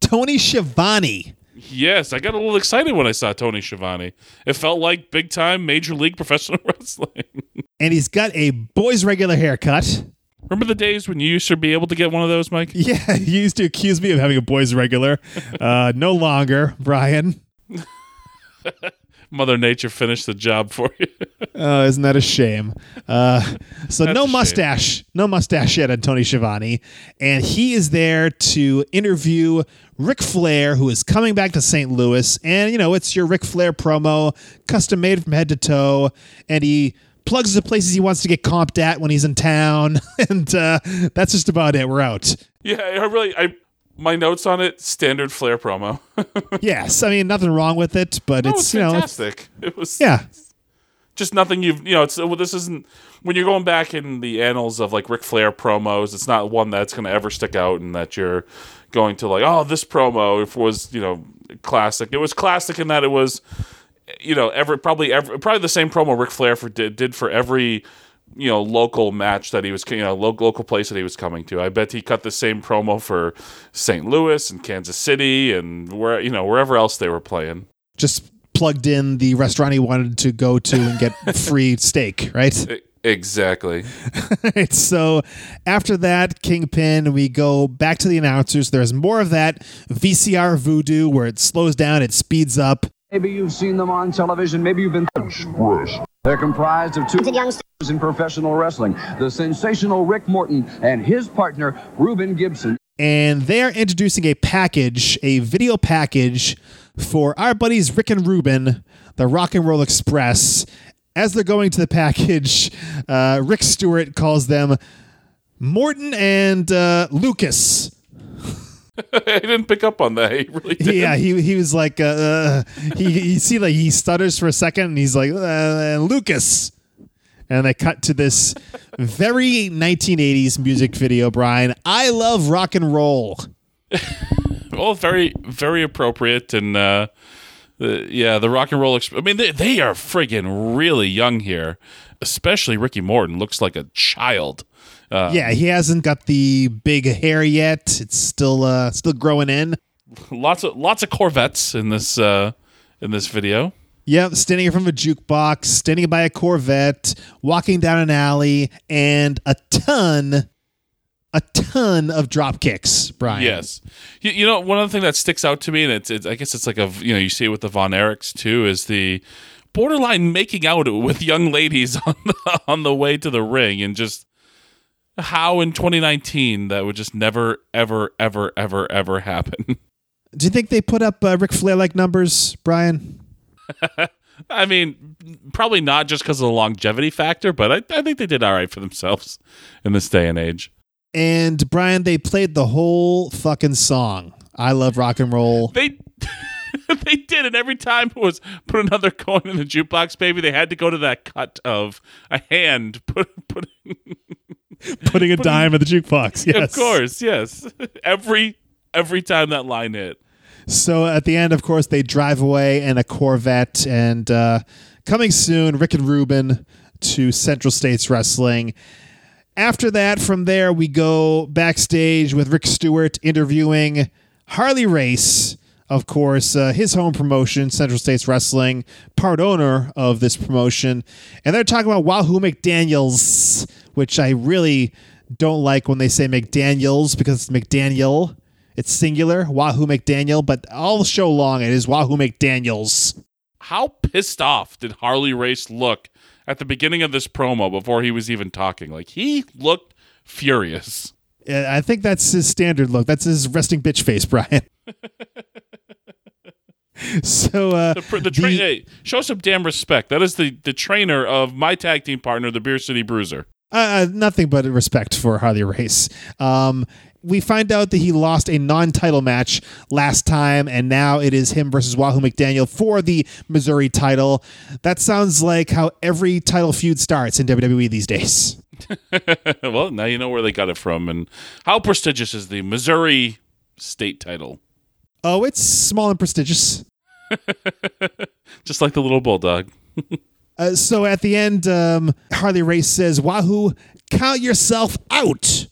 Tony Schiavone. yes, I got a little excited when I saw Tony Schiavone. It felt like big time Major League (laughs) Professional Wrestling. and he's got a boy's regular haircut. Remember the days when you used to be able to get one of those, Mike? Yeah, (laughs) you used to accuse me of having a boy's regular. Uh, no longer, Brian. (laughs) Mother Nature finished the job for you. (laughs) Oh, isn't that a shame? Uh, so That's no a shame. mustache, no mustache yet on Tony Schiavone, and he is there to interview Ric Flair, who is coming back to St. Louis, and you know it's your Ric Flair promo, custom made from head to toe, and he plugs the places he wants to get comped at when he's in town, (laughs) and uh, that's just about it. We're out. yeah, I really, I my notes on it: standard Flair promo. (laughs) Yes, I mean nothing wrong with it, but No, it's, it's you know it's, it was yeah. just nothing you've you know. It's well, this isn't when you're going back in the annals of like Ric Flair promos. It's not one that's going to ever stick out, and that you're going to like, oh, this promo if was you know classic. It was classic in that it was you know every probably every probably the same promo Ric Flair for did, did for every you know local match that he was you know lo- local place that he was coming to. I bet he cut the same promo for St. Louis and Kansas City and where you know wherever else they were playing. Just plugged in the restaurant he wanted to go to and get (laughs) free steak, right? Exactly. (laughs) Right, so after that kingpin we go back to the announcers there's more of that vcr voodoo where it slows down it speeds up Maybe you've seen them on television. Maybe you've been. They're comprised of two youngsters in professional wrestling the sensational Rick Morton and his partner, Reuben Gibson. and they're introducing a package a video package for our buddies rick and ruben the rock and roll express as they're going to the package uh, rick stewart calls them morton and uh, lucas (laughs) I didn't pick up on that. He really did. (laughs) yeah, he he was like, uh, uh, he you see like he stutters for a second, and he's like, uh, Lucas, and they cut to this very 1980s music video. Brian, I love rock and roll. (laughs) Well, very, very appropriate, and uh, the, yeah, the rock and roll. Exp- I mean, they they are friggin' really young here. Especially Ricky Morton looks like a child. Uh, Yeah, he hasn't got the big hair yet. It's still uh still growing in. (laughs) lots of lots of Corvettes in this uh, in this video. Yep, standing in front of a jukebox, standing by a Corvette, walking down an alley, and a ton, a ton of drop kicks. Brian. Yes, you, you know one other thing that sticks out to me, and it's, it's I guess it's like a you know you see it with the Von Erichs too, is the borderline making out with young ladies (laughs) on the, on the way to the ring, and just how in 2019 that would just never ever ever ever ever happen. (laughs) Do you think they put up uh, Ric Flair like numbers, Brian? (laughs) I mean, probably not just because of the longevity factor, but I, I think they did all right for themselves (laughs) in this day and age. And Brian, they played the whole fucking song. I love rock and roll. They they did, and every time it was put another coin in the jukebox, baby, they had to go to that cut of a hand put putting. (laughs) Putting a dime in the jukebox. (laughs) Yes. Of course, yes. (laughs) Every every time that line hit. So at the end, of course, they drive away in a Corvette. And uh, coming soon, Rick and Ruben to Central States Wrestling. After that, from there, we go backstage with Rick Stewart interviewing Harley Race, of course, uh, his home promotion, Central States Wrestling, part owner of this promotion. And they're talking about Wahoo McDaniels, which I really don't like when they say McDaniels because it's McDaniel. It's singular, Wahoo McDaniel, but all show long it is Wahoo McDaniels. How pissed off did Harley Race look at the beginning of this promo before he was even talking? Like he looked furious. Uh, I think that's his standard look. That's his resting bitch face, (laughs) Brian. so uh, The, the, tra- hey, show some damn respect. That is the the trainer of my tag team partner, the Beer City Bruiser. Uh, nothing but respect for Harley Race. Um, we find out that he lost a non-title match last time, and now it is him versus Wahoo McDaniel for the Missouri title. That sounds like how every title feud starts in WWE these days. (laughs) well, now you know where they got it from, and how prestigious is the Missouri state title? Oh, it's small and prestigious. (laughs) Just like the little bulldog. (laughs) Uh, so at the end, um, Harley Race says, "Wahoo, count yourself out."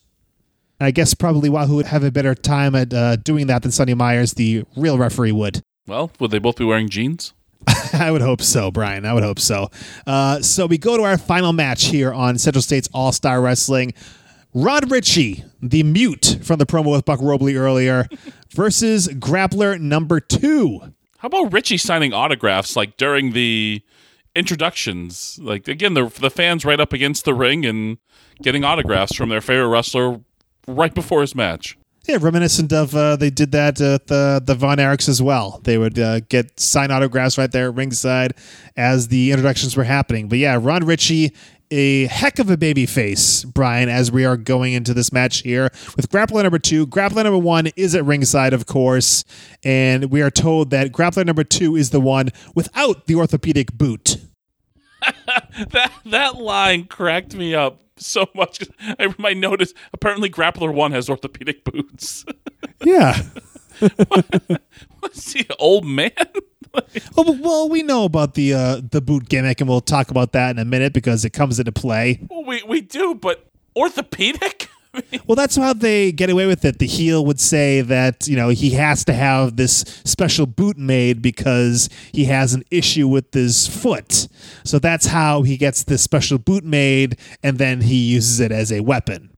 I guess probably Wahoo would have a better time at uh, doing that than Sonny Myers, the real referee, would. Well, would they both be wearing jeans? (laughs) I would hope so, Brian. I would hope so. Uh, so we go to our final match here on Central State's All Star Wrestling. Rod Ritchie, the mute from the promo with Buck Robley earlier, (laughs) versus grappler number two. How about Richie signing autographs like during the introductions? Like again, the the fans right up against the ring and getting autographs from their favorite wrestler right before his match. Yeah, reminiscent of uh, they did that at the the Von Erichs as well. They would uh, get sign autographs right there at ringside as the introductions were happening. But yeah, Ron Ritchie, a heck of a baby face, Brian, as we are going into this match here with grappler number two. Grappler number one is at ringside, of course, and we are told that grappler number two is the one without the orthopedic boot. (laughs) that that line cracked me up so much. I might notice apparently Grappler One has orthopedic boots. (laughs) Yeah. (laughs) What's the old man? well, well, we know about the uh, the boot gimmick, and we'll talk about that in a minute because it comes into play. Well, we we do, but orthopedic. (laughs) Well, that's how they get away with it. The heel would say that, you know, he has to have this special boot made because he has an issue with his foot. So that's how he gets this special boot made and then he uses it as a weapon.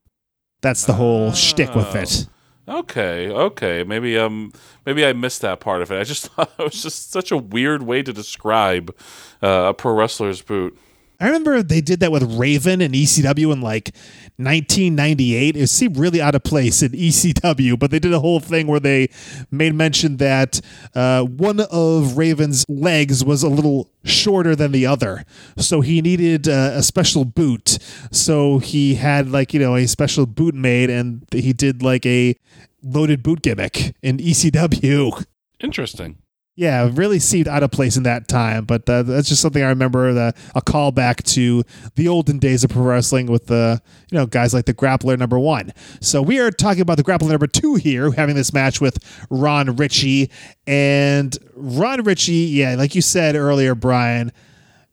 That's the whole shtick with it. Okay, okay. Maybe um maybe I missed that part of it. I just (laughs) thought it was just such a weird way to describe uh, a pro wrestler's boot. I remember they did that with Raven and ECW in like 1998. It seemed really out of place in ECW, but they did a whole thing where they made mention that uh, one of Raven's legs was a little shorter than the other. So he needed uh, a special boot. So he had like, you know, a special boot made and he did like a loaded boot gimmick in ECW. Interesting. Yeah, really seemed out of place in that time, but uh, that's just something I remember. The, a callback to the olden days of pro wrestling with the you know guys like the Grappler Number One. So we are talking about the Grappler Number Two here, having this match with Ron Ritchie and Ron Ritchie. Yeah, like you said earlier, Brian,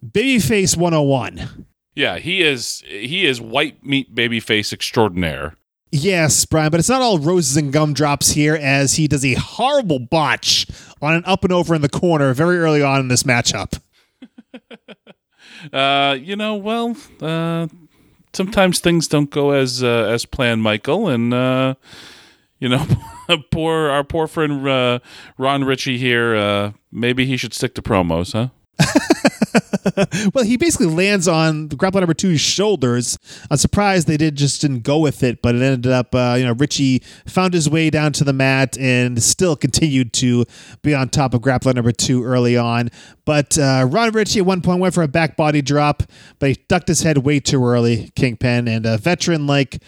babyface 101. Yeah, he is he is white meat babyface extraordinaire. Yes, Brian, but it's not all roses and gumdrops here as he does a horrible botch on an up and over in the corner very early on in this matchup. (laughs) uh, you know, well, uh, sometimes things don't go as uh, as planned, Michael, and uh, you know, (laughs) poor our poor friend uh, Ron Ritchie here. Uh, maybe he should stick to promos, huh? (laughs) (laughs) well, he basically lands on grappler number two's shoulders. I'm surprised they did just didn't go with it, but it ended up, uh, you know, Richie found his way down to the mat and still (laughs) continued to be on top of grappler number two early on. But uh, Ron Richie at one point went for a back body drop, but he ducked his head way too early, Kingpin, and a veteran like.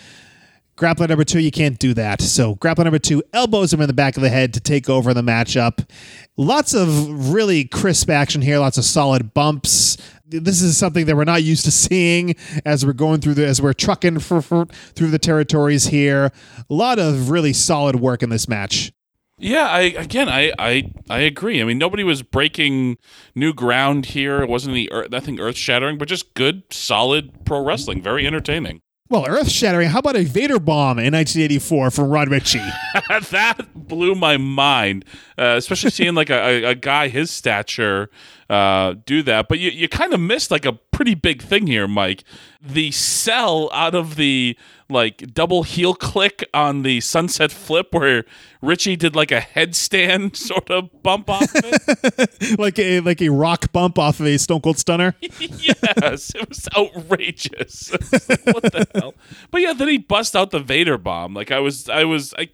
Grappler number two, you can't do that. So grappler number two elbows him in the back of the head to take over the matchup. Lots of really crisp action here. Lots of solid bumps. This is something that we're not used to seeing as we're going through the as we're trucking for, (laughs) for through the territories here. A lot of really solid work in this match. Yeah, I again, I, I I agree. I mean, nobody was breaking new ground here. It wasn't any nothing earth shattering, but just good, solid pro wrestling. Very entertaining. Well, earth shattering. How about a Vader bomb in 1984 from Ron Ritchie? (laughs) that blew my mind, uh, especially seeing like a, a, guy his stature uh, do that. But you, you kind of missed like a pretty big thing here, Mike. The sell out of the like double heel click on the sunset flip where Richie did like a headstand (laughs) sort of bump off of it. (laughs) like a like a rock bump off of a Stone Cold Stunner. (laughs) yes, it was outrageous. what the hell? But yeah, then he bust out the Vader bomb. Like I was I was I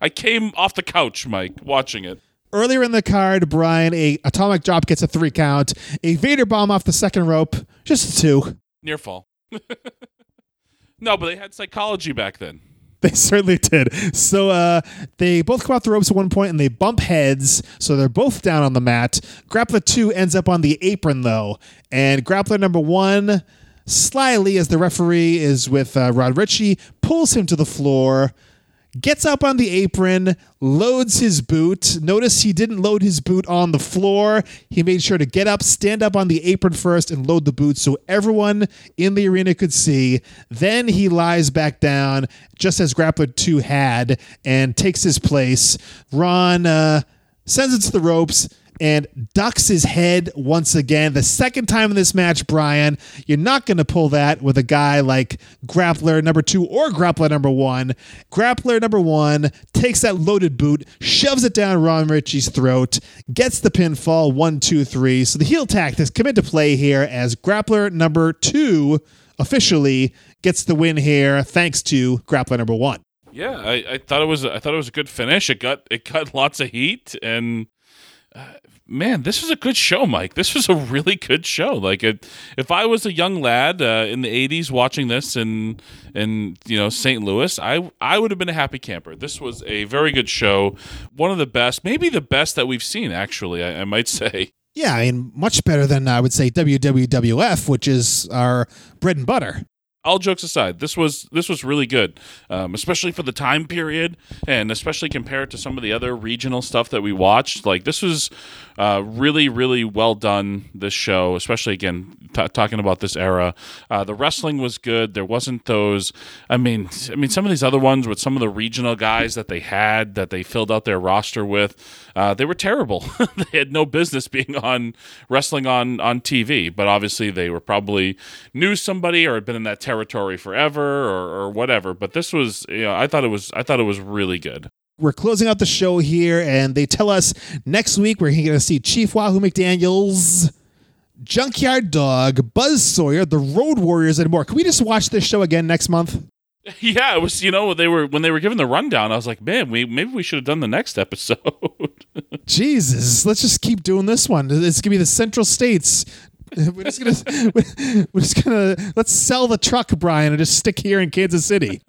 I came off the couch, Mike, watching it. Earlier in the card, Brian, a atomic drop gets a three count. A Vader bomb off the second rope, just a two. Near fall. (laughs) no, but they had psychology back then. They certainly did. So uh, they both come off the ropes at one point and they bump heads. So they're both down on the mat. Grappler two ends up on the apron though, and grappler number one, slyly as the referee is with uh, Rod Ritchie, pulls him to the floor gets up on the apron, loads his boot. Notice he didn't load his boot on the floor. He made sure to get up, stand up on the apron first, and load the boot so everyone in the arena could see. Then he lies back down, just as Grappler 2 had, and takes his place. Ron uh, sends it to the ropes. And ducks his head once again. The second time in this match, Brian, you're not going to pull that with a guy like grappler number two or grappler number one. Grappler number one takes that loaded boot, shoves it down Ron Ritchie's throat, gets the pinfall one, two, three. So the heel tactics come into play here as grappler number two officially gets the win here thanks to grappler number one. Yeah, I, I thought it was I thought it was a good finish. It got it got (laughs) lots of heat, and uh, man, this was a good show, Mike. This was a really good show. Like, it, if I was a young lad uh, in the '80s watching this in in you know St. Louis, I I would have been a happy camper. This was a very good show, one of the best, maybe the best that we've seen. Actually, I, I might (laughs) say. Yeah, I mean, much better than I would say WWWF, which is our bread and butter all jokes aside, this was this was really good, um, especially for the time period, and especially compared to some of the other regional stuff that we watched. Like this was uh, really, really well done. This show, especially again t- talking about this era, uh, the wrestling was good. There wasn't those. I mean, I mean, some of these other ones with some of the regional guys that they had that they filled out their roster with, uh, they were terrible. (laughs) they had no business being on wrestling on on TV, but obviously they were probably knew somebody or had been in that territory forever or, or whatever. But this was, you know, I thought it was, I thought it was really good we're closing out the show here, and they tell us next week we're going to see Chief Wahoo McDaniels, Junkyard Dog, Buzz Sawyer, the Road Warriors, and more. Can we just watch this show again next month? (laughs) Yeah, it was. You know, they were when they were given the rundown. I was like, man, we maybe we should have done the next episode. (laughs) Jesus, let's just keep doing this one. It's gonna be the Central States (laughs) we're just gonna (laughs) we're just gonna let's sell the truck, Brian, and just stick here in Kansas City. (laughs)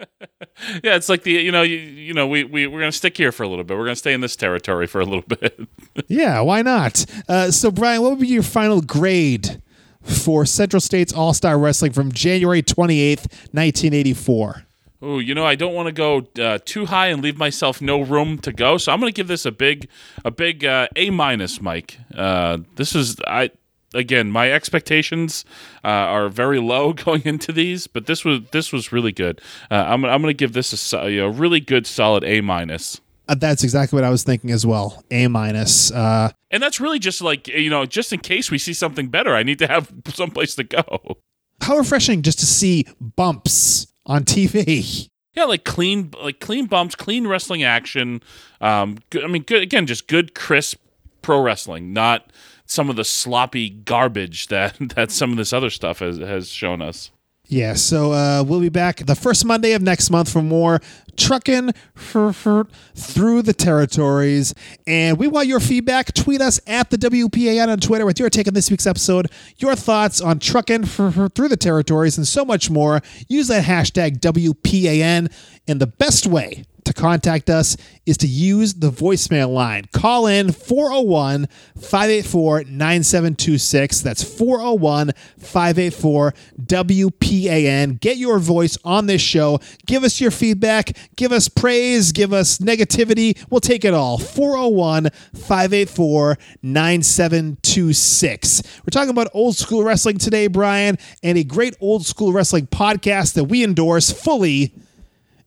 yeah, it's like the you know you, you know we we we're gonna stick here for a little bit. We're gonna stay in this territory for a little bit. yeah, why not? Uh, so, Brian, what would be your final grade for Central States All Star Wrestling from January twenty eighth, nineteen eighty four? Oh, you know, I don't want to go uh, too high and leave myself no room to go, so I'm going to give this a big, a big uh, A minus, Mike. Uh, this is I again, my expectations uh, are very low (laughs) going into these, but this was this was really good. Uh, I'm I'm going to give this a you know, really good, solid A minus. Uh, that's exactly what I was thinking as well. A minus. Uh, and that's really just like you know, just in case we see something better, I need to have (laughs) someplace to go. How refreshing just to see bumps on TV. Yeah, like clean, like clean bumps, clean wrestling action. Um, I mean, good again, just good, crisp pro wrestling, not some of the sloppy garbage that (laughs) that some of this other stuff has has shown us. Yeah, so uh, we'll be back the first Monday of next month for more trucking through the territories. And we want your feedback. Tweet us at the WPAN on Twitter with your take on this week's episode, your thoughts on trucking through the territories, and so much more. Use that hashtag WPAN. And the best way to contact us is to use the voicemail line. Call in 401 584 9726. That's 401 584 WPAN. Get your voice on this show. Give us your feedback. Give us praise. Give us negativity. We'll take it all. 401 584 9726. We're talking about old school wrestling today, Brian, and a great old school wrestling podcast that we endorse fully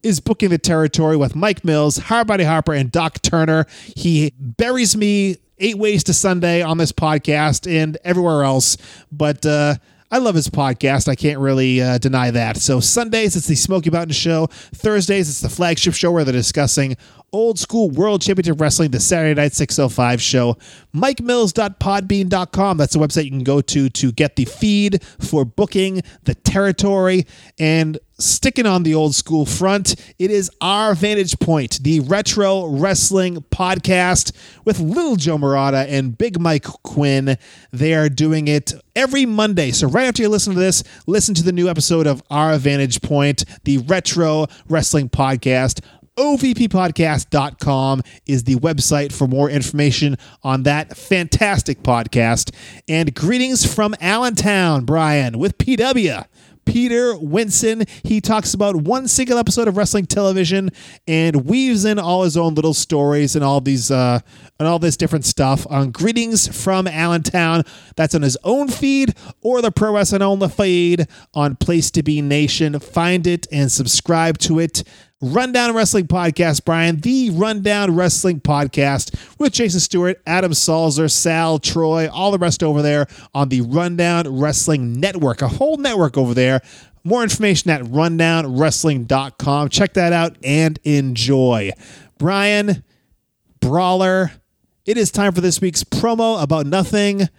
is booking the territory with Mike Mills, Hardbody Harper, and Doc Turner. He buries me eight ways to Sunday on this podcast and everywhere else, but uh, I love his podcast. I can't really uh, deny that. So Sundays it's the Smoky Mountain Show. Thursdays it's the flagship show where they're discussing old school world championship wrestling, the Saturday Night 605 show. MikeMills.podbean.com. That's the website you can go to to get the feed for booking the territory. And sticking on the old school front, it is our Vantage Point, the retro wrestling podcast with Little Joe Murata and Big Mike Quinn. They are doing it every Monday. So, right after you listen to this, listen to the new episode of Our Vantage Point, the retro wrestling podcast ovppodcast.com is the website for more information on that fantastic podcast. And greetings from Allentown, Brian, with PW. Peter Winson. He talks about one single episode of wrestling television and weaves in all his own little stories and all these uh, and all this different stuff on Greetings from Allentown. That's on his own feed or the Pro Wrestling Only feed on Place to Be Nation. Find it and subscribe to it Rundown Wrestling Podcast, Brian, the Rundown Wrestling Podcast with Jason Stewart, Adam Salzer, Sal, Troy, all the rest over there on the Rundown Wrestling Network, a whole network over there. More information at rundownwrestling.com. Check that out and enjoy. Brian, Brawler, it is time for this week's promo about nothing.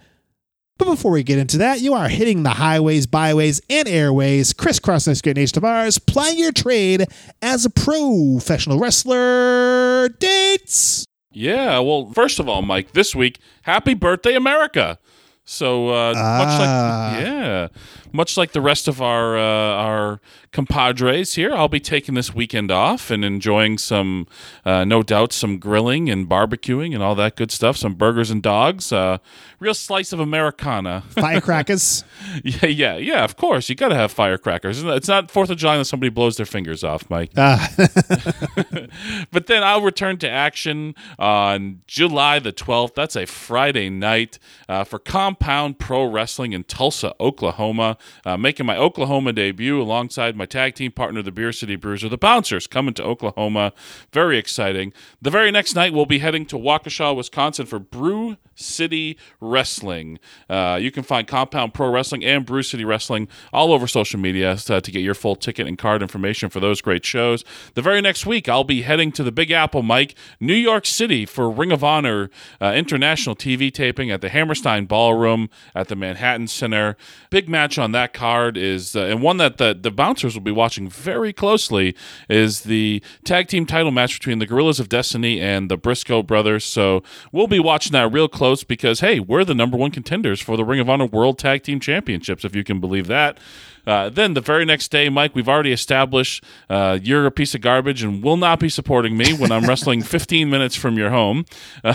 But before we get into that, you are hitting the highways, byways, and airways, crisscrossing this great nation of ours, plying your trade as a professional wrestler. Dates. Yeah, well, first of all, Mike, this week, happy birthday, America. So uh, much Ah. like yeah, much like the rest of our uh, our compadres here, I'll be taking this weekend off and enjoying some, uh, no doubt, some grilling and barbecuing and all that good stuff. Some burgers and dogs, uh, real slice of Americana. (laughs) Firecrackers. yeah, yeah, yeah. Of course, you got to have firecrackers. It's not Fourth of July unless somebody blows their fingers off, Mike. Ah. (laughs) (laughs) but then I'll return to action on July the 12th. That's a Friday night uh, for Compound Pro Wrestling in Tulsa, Oklahoma. Uh, making my Oklahoma debut alongside my tag team partner, the Beer City Bruiser, the Bouncers, coming to Oklahoma. Very exciting. The very next night, we'll be heading to Waukesha, Wisconsin for Brew City Wrestling. Uh, you can find Compound Pro Wrestling and Brew City Wrestling all over social media to, to get your full ticket and card information for those great shows. The very next week, I'll be heading to the Big Apple, Mike, New York City for Ring of Honor uh, International TV taping at the Hammerstein Ballroom at the Manhattan Center. Big match on that card is, uh, and one that the, the bouncers will be watching very closely, is the tag team title match between the Guerrillas of Destiny and the Briscoe brothers. So we'll be watching that real close because, hey, we're the number one contenders for the Ring of Honor World Tag Team Championships, if you can believe that. Uh, then the very next day, Mike, we've already established uh, you're a piece of garbage and will not be supporting me when I'm (laughs) wrestling 15 minutes from your home. Uh,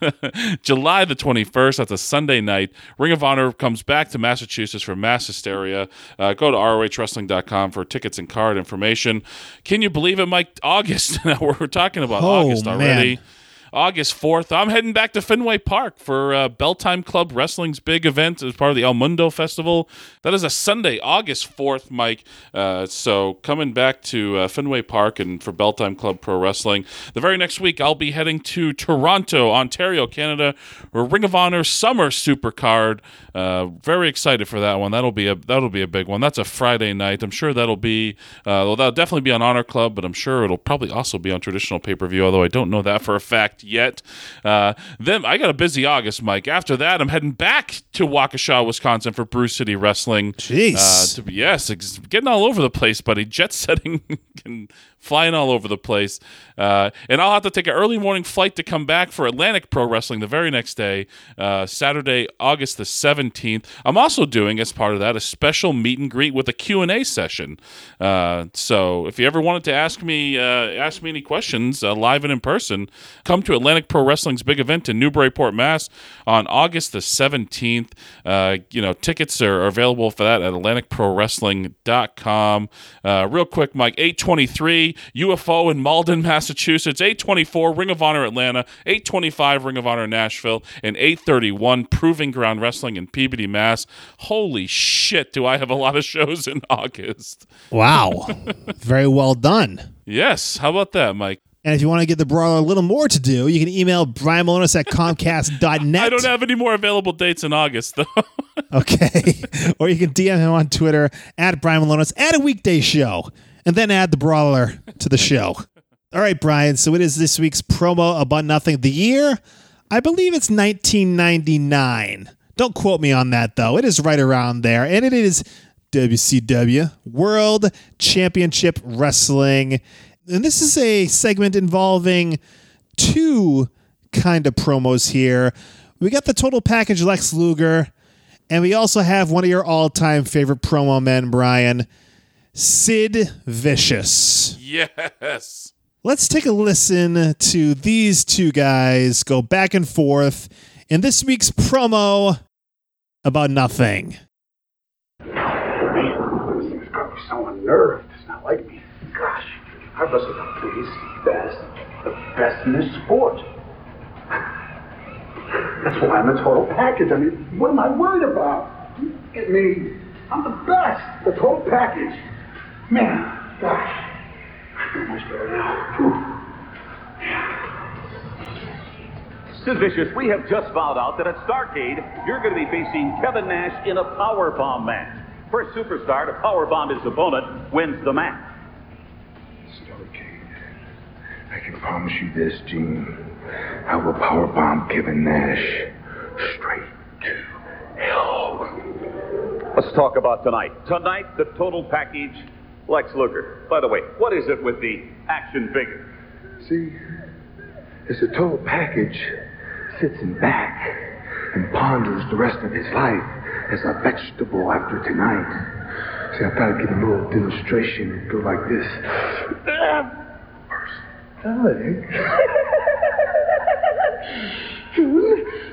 (laughs) July the 21st, that's a Sunday night. Ring of Honor comes back to Massachusetts for mass hysteria. Uh, go to ROHWrestling.com for tickets and card information. Can you believe it, Mike? August. (laughs) now we're talking about Oh, August man. August 4th, I'm heading back to Fenway Park for uh, Belltime Club Wrestling's big event as part of the El Mundo Festival. That is a Sunday, August 4th, Mike. Uh, so coming back to uh, Fenway Park and for Belltime Club Pro Wrestling. The very next week, I'll be heading to Toronto, Ontario, Canada, for Ring of Honor Summer Supercard. Uh, very excited for that one. That'll be a that'll be a big one. That's a Friday night. I'm sure that'll be uh, well, that'll definitely be on Honor Club, but I'm sure it'll probably also be on traditional pay per view. Although I don't know that for a fact yet. Uh, then I got a busy August, Mike. After that, I'm heading back to Waukesha, Wisconsin for Brew City Wrestling. Jeez. Uh, to be, yes, getting all over the place, buddy. Jet setting (laughs) and flying all over the place. Uh, and I'll have to take an early morning flight to come back for Atlantic Pro Wrestling the very next day, uh, Saturday, August the 17th. I'm also doing, as part of that, a special meet and greet with a Q&A session. Uh, so if you ever wanted to ask me uh, ask me any questions uh, live and in person, come to Atlantic Pro Wrestling's big event in Newburyport, Mass on August the 17th. Uh, you know, tickets are, are available for that at AtlanticProWrestling.com. Real quick, Mike, 823 UFO in Malden, Massachusetts, 824 Ring of Honor Atlanta, 825 Ring of Honor Nashville, and 831 Proving Ground Wrestling in Peabody, Mass. Holy shit, do I have a lot of shows in (laughs) August. Wow. Very well done. Yes, how about that, Mike? And if you want to get the brawler a little more to do, you can email Brian Milonas at Comcast.net. I don't have any more available dates in August, though. (laughs) Okay. or you can DM him on Twitter at Brian Milonas at a weekday show and then add the brawler to the show. All right, Brian. So it is this week's promo about nothing. The year, I believe it's 1999. Don't quote me on that, though. It is right around there. And it is WCW World Championship Wrestling. And this is a segment involving two kind of promos here. We got the total package Lex Luger, and we also have one of your all time favorite promo men, Brian, Sid Vicious. yes. Let's take a listen to these two guys go back and forth in this week's promo about nothing. He's got me so unnerved. It's not like me. Gosh, I wrestled the biggest, best, the best in this sport. That's why I'm a total package. I mean, what am I worried about? Look at me. I'm the best. The total package. Man, gosh. Much better now. Sid Vicious, we have just found out that at Starcade, you're going to be facing Kevin Nash in a powerbomb match. First superstar to powerbomb his opponent wins the match. Starcade. I can promise you this, Gene. I will powerbomb Kevin Nash straight to hell. Let's talk about tonight. Tonight, the total package, Lex Luger. By the way, what is it with the action figure? See, it's a total package. Sits in back and ponders the rest of his life as a vegetable after tonight. See, I thought I'd give him a little demonstration and go like this. Leg.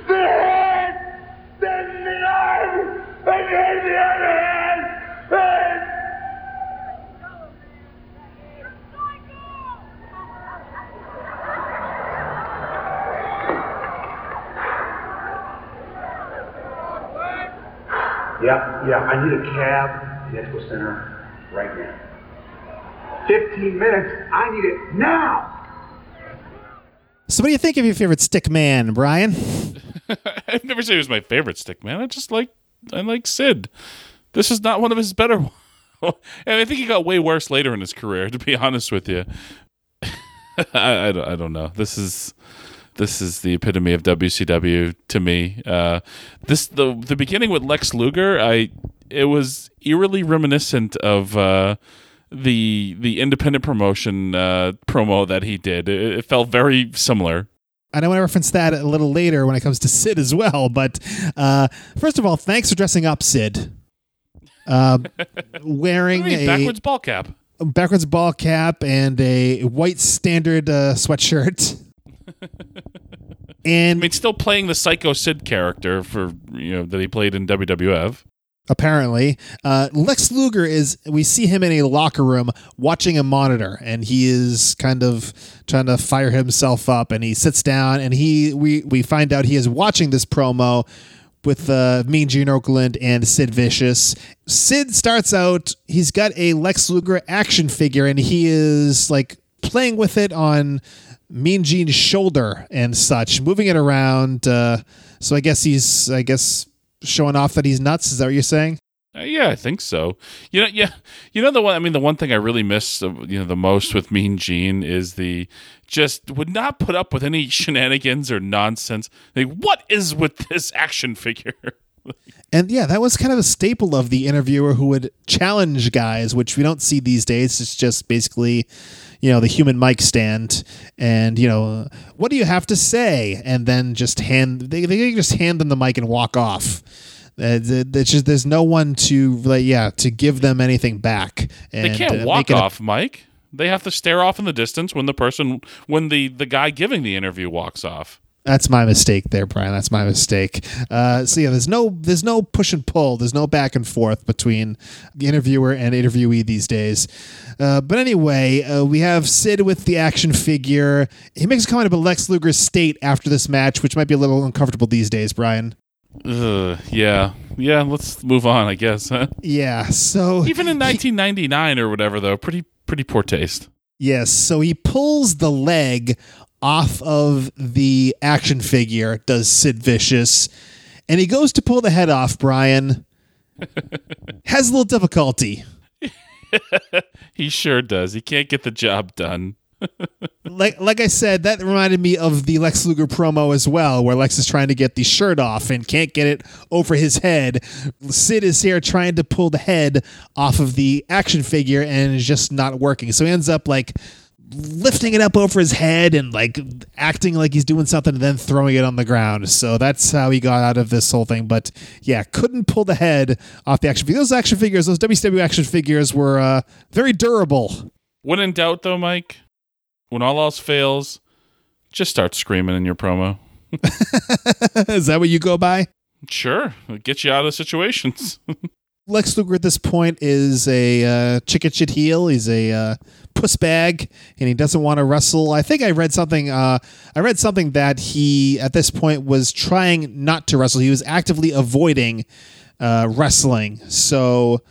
the head, then the arm, and then the other hand. And Yeah, yeah, I need a cab to Expo Center right now. 15 minutes. I need it now. So, what do you think of your favorite stick man, Brian? (laughs) I've never said he was my favorite stick man. I just like I like Sid. This is not one of his better. (laughs) and I think he got way worse later in his career. To be honest with you, (laughs) I, I, don't, I don't know. This is this is the epitome of WCW to me. Uh, this the the beginning with Lex Luger. I it was eerily reminiscent of. Uh, the the independent promotion uh, promo that he did it, it felt very similar and I want to reference that a little later when it comes to Sid as well. But uh, first of all, thanks for dressing up, Sid. Uh, (laughs) wearing What do you mean, a backwards ball cap backwards ball cap and a white standard uh, sweatshirt. I and mean, still playing the Psycho Sid character for you know that he played in WWF. apparently, uh, Lex Luger is. We see him in a locker room watching a monitor, and he is kind of trying to fire himself up. And he sits down, and he we we find out he is watching this promo with uh, Mean Gene Okerlund and Sid Vicious. Sid starts out. He's got a Lex Luger action figure, and he is like playing with it on Mean Gene's shoulder and such, moving it around. Uh, so I guess he's, I guess, showing off that he's nuts. Is that what you're saying? Uh, yeah, I think so. You know, yeah, you know the one. I mean, the one thing I really miss, uh, you know, the most with Mean Gene is the just would not put up with any (laughs) shenanigans or nonsense. Like, what is with this action figure? (laughs) And yeah, that was kind of a staple of the interviewer who would challenge guys, which we don't see these days. It's just basically, you know, the human mic stand, and you know, what do you have to say? And then just hand they they just hand them the mic and walk off. Uh, there's just there's no one to like yeah to give them anything back. And, they can't uh, walk it a- off, Mike. They have to stare off in the distance when the person, when the the guy giving the interview walks off. That's my mistake there, Brian. That's my mistake. Uh, so yeah, there's no there's no push and pull. There's no back and forth between the interviewer and interviewee these days. Uh, but anyway, uh, we have Sid with the action figure. He makes a comment about Lex Luger's state after this match, which might be a little uncomfortable these days, Brian. Ugh, yeah, yeah. Let's move on, I guess. Huh? Yeah. So (laughs) Even in 1999 or whatever, though, pretty pretty poor taste. Yes, so he pulls the leg off of the action figure, does Sid Vicious, and he goes to pull the head off, Brian. (laughs) Has a little difficulty. (laughs) He sure does. He can't get the job done. (laughs) Like like I said, that reminded me of the Lex Luger promo as well, where Lex is trying to get the shirt off and can't get it over his head. Sid is here trying to pull the head off of the action figure and it's just not working. So he ends up like lifting it up over his head and like acting like he's doing something and then throwing it on the ground. So that's how he got out of this whole thing. But yeah, couldn't pull the head off the action figure. Those action figures, those WCW action figures were uh, very durable. When in doubt, though, Mike, when all else fails, just start screaming in your promo. (laughs) Is that what you go by? Sure, it gets you out of situations. (laughs) Lex Luger at this point is a uh, chicken shit heel. He's a uh, puss bag, and he doesn't want to wrestle. I think I read something. Uh, I read something that he at this point was trying not to wrestle. He was actively avoiding uh, wrestling. So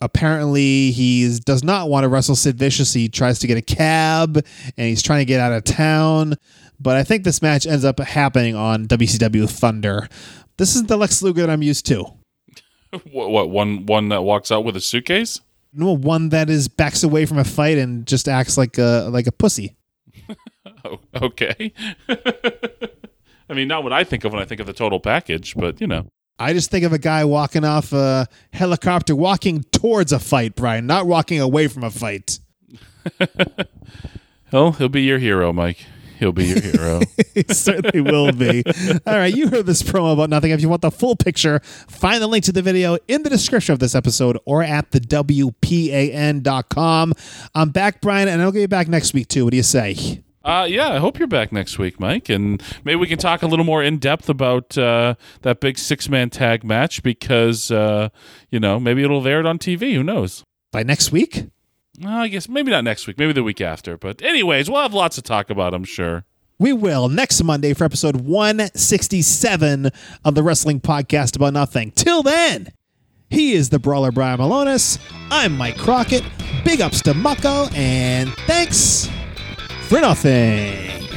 apparently he does not want to wrestle Sid Vicious. He tries to get a cab and he's trying to get out of town. But I think this match ends up happening on WCW Thunder. This is the Lex Luger that I'm used to. (laughs) What, what one one that walks out with a suitcase? No one that is backs away from a fight and just acts like a like a pussy. (laughs) Oh, okay. (laughs) I mean, not what I think of when I think of the total package, but you know. I just think of a guy walking off a helicopter, walking towards a fight, Brian, not walking away from a fight. (laughs) Well, he'll be your hero, Mike. He'll be your hero. (laughs) He certainly will be. All right, you heard this promo about nothing. If you want the full picture, find the link to the video in the description of this episode or at the WPAN.com. I'm back, Brian, and I'll get you back next week too. What do you say? Uh, yeah, I hope you're back next week, Mike, and maybe we can talk a little more in depth about uh, that big six man tag match because uh, you know maybe it'll air it on TV. Who knows? By next week? I guess maybe not next week, maybe the week after. But anyways, we'll have lots to talk about. I'm sure. We will next Monday for episode 167 of the Wrestling Podcast About Nothing. Till then, he is the brawler Brian Milonas. I'm Mike Crockett. Big ups to Mucko, and thanks for nothing.